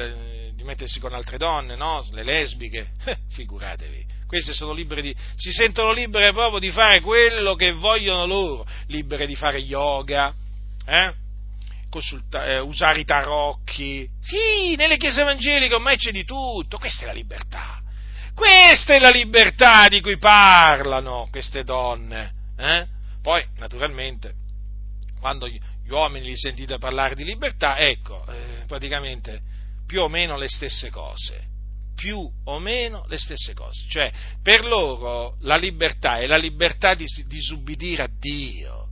di mettersi, con altre donne, no? le lesbiche, eh, figuratevi. Queste sono libere di, si sentono libere proprio di fare quello che vogliono loro, libere di fare yoga, eh? Consulta, eh, usare i tarocchi. Sì, nelle chiese evangeliche ormai c'è di tutto, questa è la libertà. Questa è la libertà di cui parlano queste donne. Eh? Poi, naturalmente, quando gli uomini li sentite parlare di libertà, ecco, eh, praticamente più o meno le stesse cose. Più o meno le stesse cose. Cioè, per loro la libertà è la libertà di disubbidire a Dio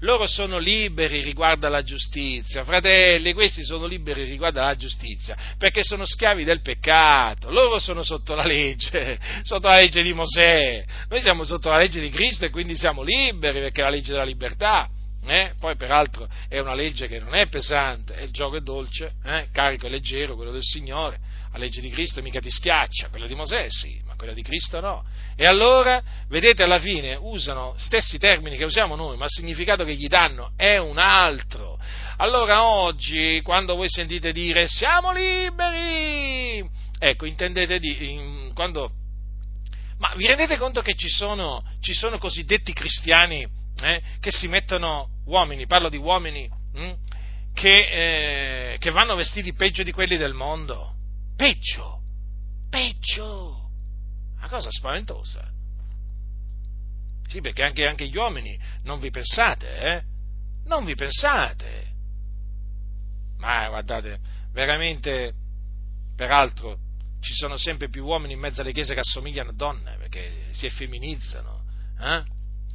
loro sono liberi riguardo alla giustizia, fratelli, questi sono liberi riguardo alla giustizia, perché sono schiavi del peccato, loro sono sotto la legge, [laughs] sotto la legge di Mosè, noi siamo sotto la legge di Cristo e quindi siamo liberi perché è la legge della libertà. Eh? Poi peraltro è una legge che non è pesante, il gioco è dolce, eh? carico e leggero, quello del Signore, la legge di Cristo mica ti schiaccia, quella di Mosè sì, quella di Cristo no. E allora, vedete, alla fine usano stessi termini che usiamo noi, ma il significato che gli danno è un altro. Allora oggi, quando voi sentite dire siamo liberi, ecco, intendete di, in, quando, ma vi rendete conto che ci sono, ci sono cosiddetti cristiani eh, che si mettono, uomini, parlo di uomini, hm, che, eh, che vanno vestiti peggio di quelli del mondo? Peggio, peggio, una cosa spaventosa. Sì, perché anche, anche gli uomini, non vi pensate, eh? Non vi pensate. Ma guardate, veramente, peraltro, ci sono sempre più uomini in mezzo alle chiese che assomigliano a donne, perché si effeminizzano, eh?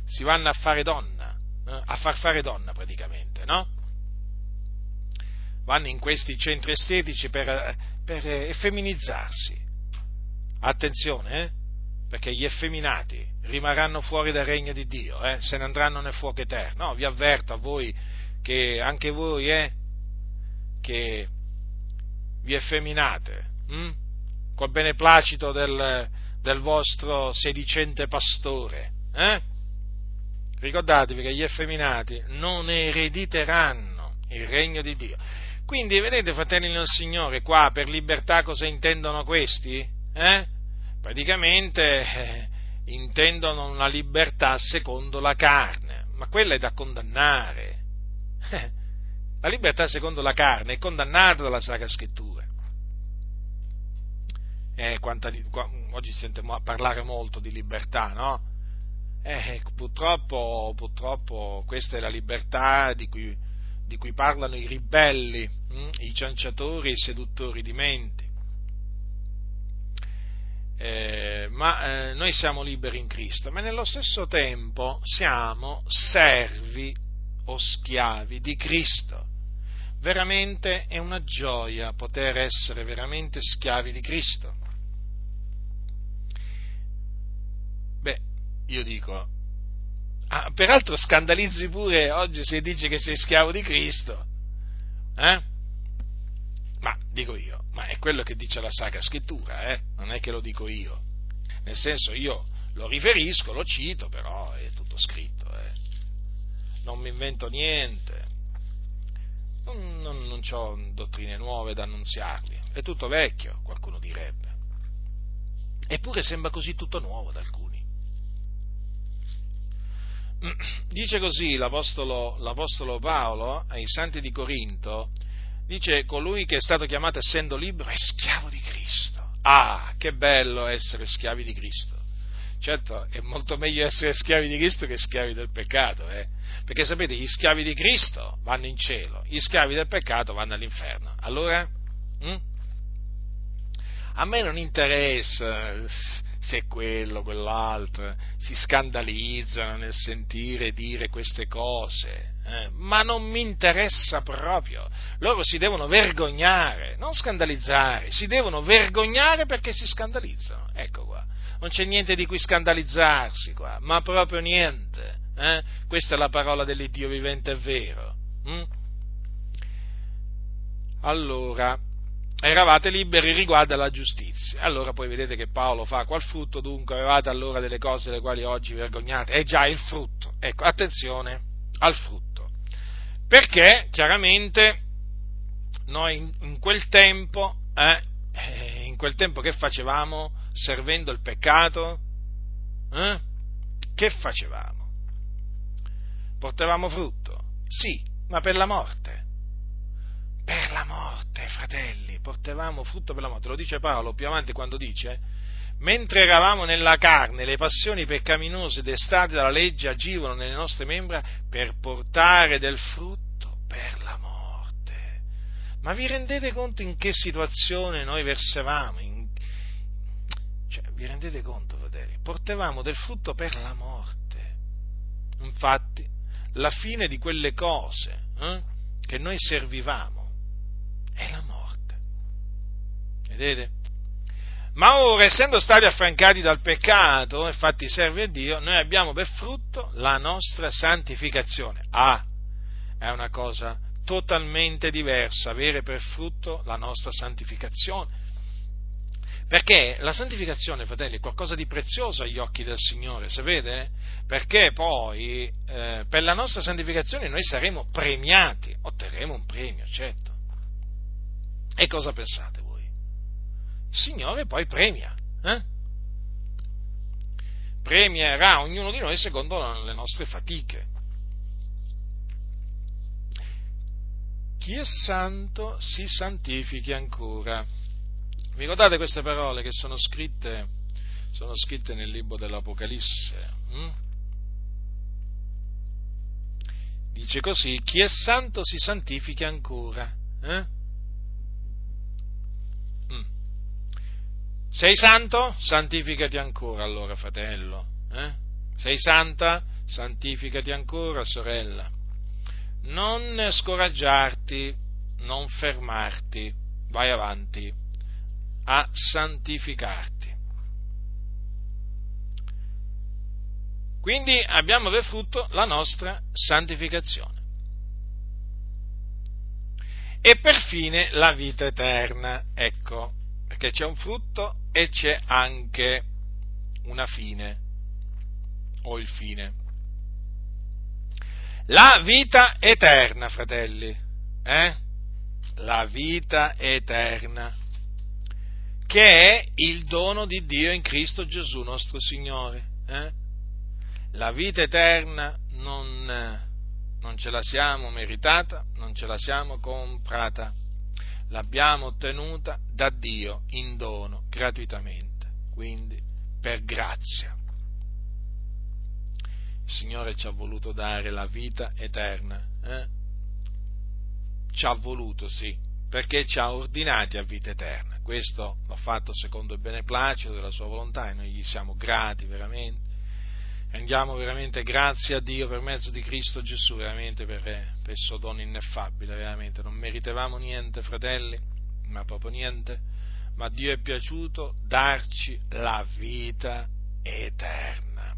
si vanno a fare donna, eh? a far fare donna praticamente, no? Vanno in questi centri estetici per, per effeminizzarsi. Attenzione, eh? perché gli effeminati rimarranno fuori dal regno di Dio, eh? se ne andranno nel fuoco eterno. No, vi avverto a voi che anche voi, eh, che vi effeminate, hm? col beneplacito del, del, vostro sedicente pastore, eh? ricordatevi che gli effeminati non erediteranno il regno di Dio. Quindi, vedete, fratelli del Signore, qua per libertà cosa intendono questi? Eh? Praticamente eh, intendono una libertà secondo la carne, ma quella è da condannare. La libertà secondo la carne è condannata dalla Sacra Scrittura. Eh, quanta, oggi si sente parlare molto di libertà, no? Eh, purtroppo, purtroppo, questa è la libertà di cui, di cui parlano i ribelli, hm? i cianciatori e i seduttori di menti eh, ma eh, noi siamo liberi in Cristo, ma nello stesso tempo siamo servi o schiavi di Cristo. Veramente è una gioia poter essere veramente schiavi di Cristo. Beh, io dico, ah, peraltro scandalizzi pure oggi se dici che sei schiavo di Cristo. Eh? Ma dico io, ma è quello che dice la Sacra Scrittura, eh? non è che lo dico io. Nel senso io lo riferisco, lo cito, però è tutto scritto. Eh? Non mi invento niente, non, non, non ho dottrine nuove da annunziarvi, è tutto vecchio, qualcuno direbbe. Eppure sembra così tutto nuovo ad alcuni. [clears throat] Dice così l'Apostolo, l'Apostolo Paolo ai Santi di Corinto, dice colui che è stato chiamato essendo libero è schiavo di Cristo. Ah, che bello essere schiavi di Cristo. Certo, è molto meglio essere schiavi di Cristo che schiavi del peccato, eh? perché sapete, gli schiavi di Cristo vanno in cielo, gli schiavi del peccato vanno all'inferno. Allora, hm? a me non interessa se è quello, quell'altro, si scandalizzano nel sentire dire queste cose, eh, ma non mi interessa proprio. Loro si devono vergognare, non scandalizzare, si devono vergognare perché si scandalizzano. Ecco qua, non c'è niente di cui scandalizzarsi qua, ma proprio niente. Eh? Questa è la parola dell'Iddio vivente e vero. Hm? Allora, eravate liberi riguardo alla giustizia. Allora poi vedete che Paolo fa qual frutto dunque avevate allora delle cose delle quali oggi vergognate? È già il frutto. Ecco, attenzione al frutto perché chiaramente noi in, quel tempo, eh, eh, in quel tempo che facevamo servendo il peccato? Eh? Che facevamo? Portavamo frutto? Sì, ma per la morte. Per la morte, fratelli, portavamo frutto per la morte. Lo dice Paolo più avanti quando dice mentre eravamo nella carne, le passioni peccaminose destate dalla legge agivano nelle nostre membra per portare del frutto per la morte. Ma vi rendete conto in che situazione noi versavamo? In... Cioè, vi rendete conto, fratelli? Portavamo del frutto per la morte. Infatti, la fine di quelle cose eh, che noi servivamo è la morte. Vedete? Ma ora, essendo stati affrancati dal peccato, infatti servi a Dio, noi abbiamo per frutto la nostra santificazione. Ah, è una cosa totalmente diversa avere per frutto la nostra santificazione. Perché la santificazione, fratelli, è qualcosa di prezioso agli occhi del Signore, sapete? Perché poi eh, per la nostra santificazione noi saremo premiati, otterremo un premio, certo. E cosa pensate? Signore poi premia. Eh? Premierà ognuno di noi secondo le nostre fatiche. Chi è santo si santifichi ancora. Vi ricordate queste parole che sono scritte, sono scritte nel libro dell'Apocalisse? Hm? Dice così, chi è santo si santifichi ancora. Eh? Sei santo? Santificati ancora allora, fratello. Eh? Sei santa? Santificati ancora, sorella. Non scoraggiarti, non fermarti, vai avanti a santificarti. Quindi abbiamo per frutto la nostra santificazione. E per la vita eterna, ecco, perché c'è un frutto e c'è anche una fine, o il fine. La vita eterna, fratelli, eh? La vita eterna, che è il dono di Dio in Cristo Gesù nostro Signore. Eh? La vita eterna non non ce la siamo meritata, non ce la siamo comprata, l'abbiamo ottenuta da Dio in dono gratuitamente, quindi per grazia. Il Signore ci ha voluto dare la vita eterna, eh? ci ha voluto, sì, perché ci ha ordinati a vita eterna. Questo l'ha fatto secondo il beneplacito della sua volontà e noi gli siamo grati veramente rendiamo veramente grazie a Dio per mezzo di Cristo Gesù, veramente per, per il suo dono ineffabile, veramente. Non meritevamo niente, fratelli, ma proprio niente, ma Dio è piaciuto darci la vita eterna.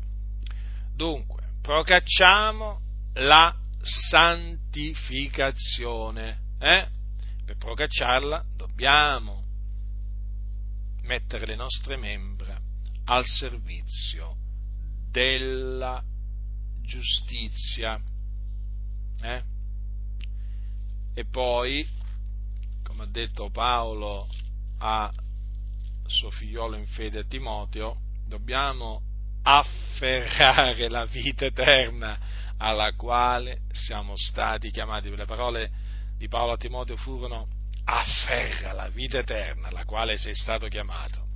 Dunque, procacciamo la santificazione. Eh? Per procacciarla dobbiamo mettere le nostre membra al servizio della giustizia. Eh? E poi, come ha detto Paolo a suo figliolo in fede Timoteo, dobbiamo afferrare la vita eterna alla quale siamo stati chiamati. Le parole di Paolo a Timoteo furono afferra la vita eterna alla quale sei stato chiamato.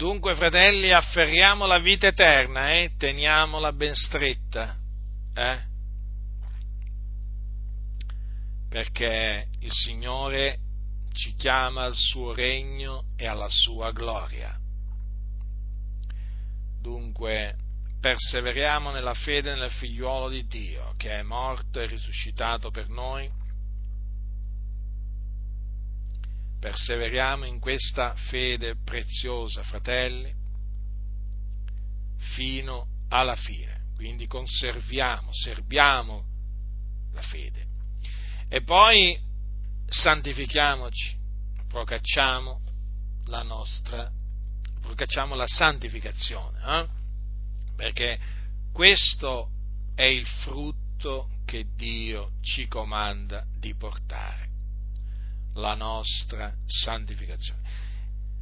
Dunque, fratelli, afferriamo la vita eterna e eh? teniamola ben stretta, eh? perché il Signore ci chiama al suo regno e alla sua gloria. Dunque, perseveriamo nella fede nel figliuolo di Dio, che è morto e risuscitato per noi, perseveriamo in questa fede preziosa, fratelli, fino alla fine. Quindi conserviamo, serviamo la fede. E poi santifichiamoci, procacciamo la nostra, procacciamo la santificazione, eh? perché questo è il frutto che Dio ci comanda di portare la nostra santificazione,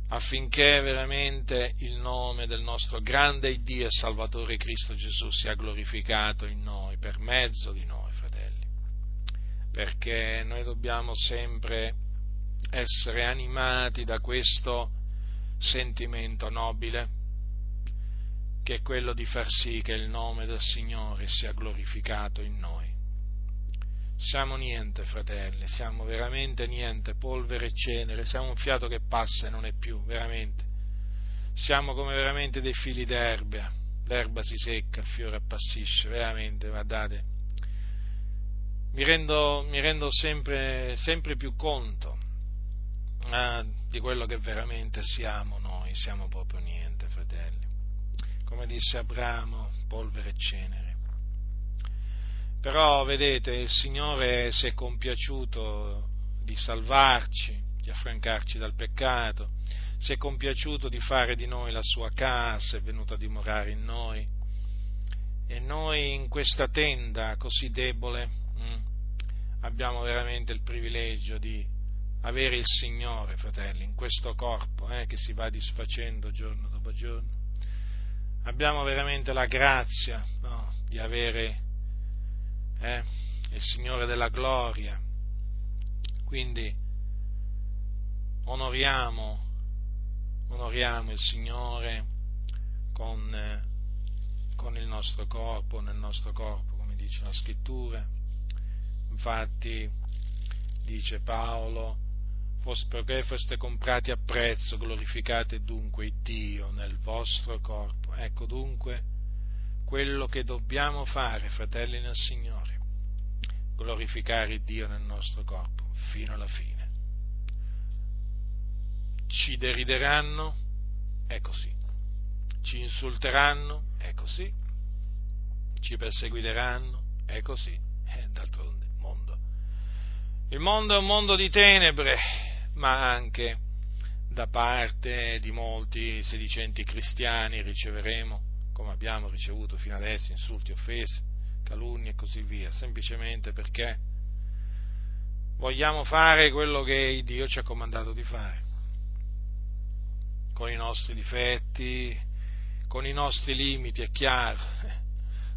affinché veramente il nome del nostro grande Dio e Salvatore Cristo Gesù sia glorificato in noi, per mezzo di noi, fratelli, perché noi dobbiamo sempre essere animati da questo sentimento nobile, che è quello di far sì che il nome del Signore sia glorificato in noi siamo niente, fratelli, siamo veramente niente, polvere e cenere, siamo un fiato che passa e non è più, veramente. Siamo come veramente dei fili d'erba, l'erba si secca, il fiore appassisce, veramente, guardate. Mi rendo, mi rendo sempre, sempre, più conto eh, di quello che veramente siamo noi, siamo proprio niente, fratelli. Come disse Abramo, polvere e cenere però, vedete, il Signore si è compiaciuto di salvarci, di affrancarci dal peccato, si è compiaciuto di fare di noi la sua casa, è venuto a dimorare in noi. E noi in questa tenda così debole mh, mm, abbiamo veramente il privilegio di avere il Signore, fratelli, in questo corpo eh, che si va disfacendo giorno dopo giorno. Abbiamo veramente la grazia no, di avere eh, il Signore della gloria. Quindi onoriamo, onoriamo il Signore con, con il nostro corpo, nel nostro corpo, come dice la scrittura. Infatti dice Paolo, perché foste comprati a prezzo, glorificate dunque Dio nel vostro corpo. Ecco dunque quello che dobbiamo fare, fratelli nel Signore, glorificare Dio nel nostro corpo fino alla fine. Ci derideranno? È così. Ci insulteranno? È così. Ci perseguiteranno? È così. Eh, d'altronde, mondo. Il mondo è un mondo di tenebre, ma anche da parte di molti sedicenti cristiani riceveremo, come abbiamo ricevuto fino adesso, insulti, offese, calunnie e così via, semplicemente perché vogliamo fare quello che Dio ci ha comandato di fare, con i nostri difetti, con i nostri limiti, è chiaro. [laughs]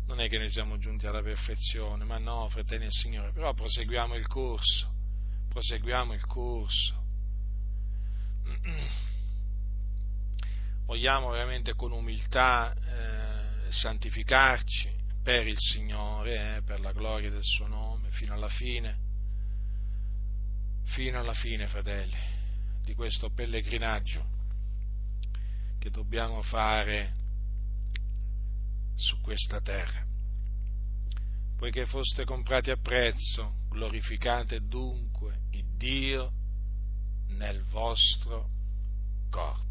Non è che noi siamo giunti alla perfezione, ma no, fratelli del Signore, però proseguiamo il corso, proseguiamo il corso [clears throat] vogliamo veramente con umiltà eh, santificarci per il Signore, eh, per la gloria del suo nome, fino alla fine, fino alla fine, fratelli, di questo pellegrinaggio che dobbiamo fare su questa terra. Poiché foste comprati a prezzo, glorificate dunque il Dio nel vostro corpo.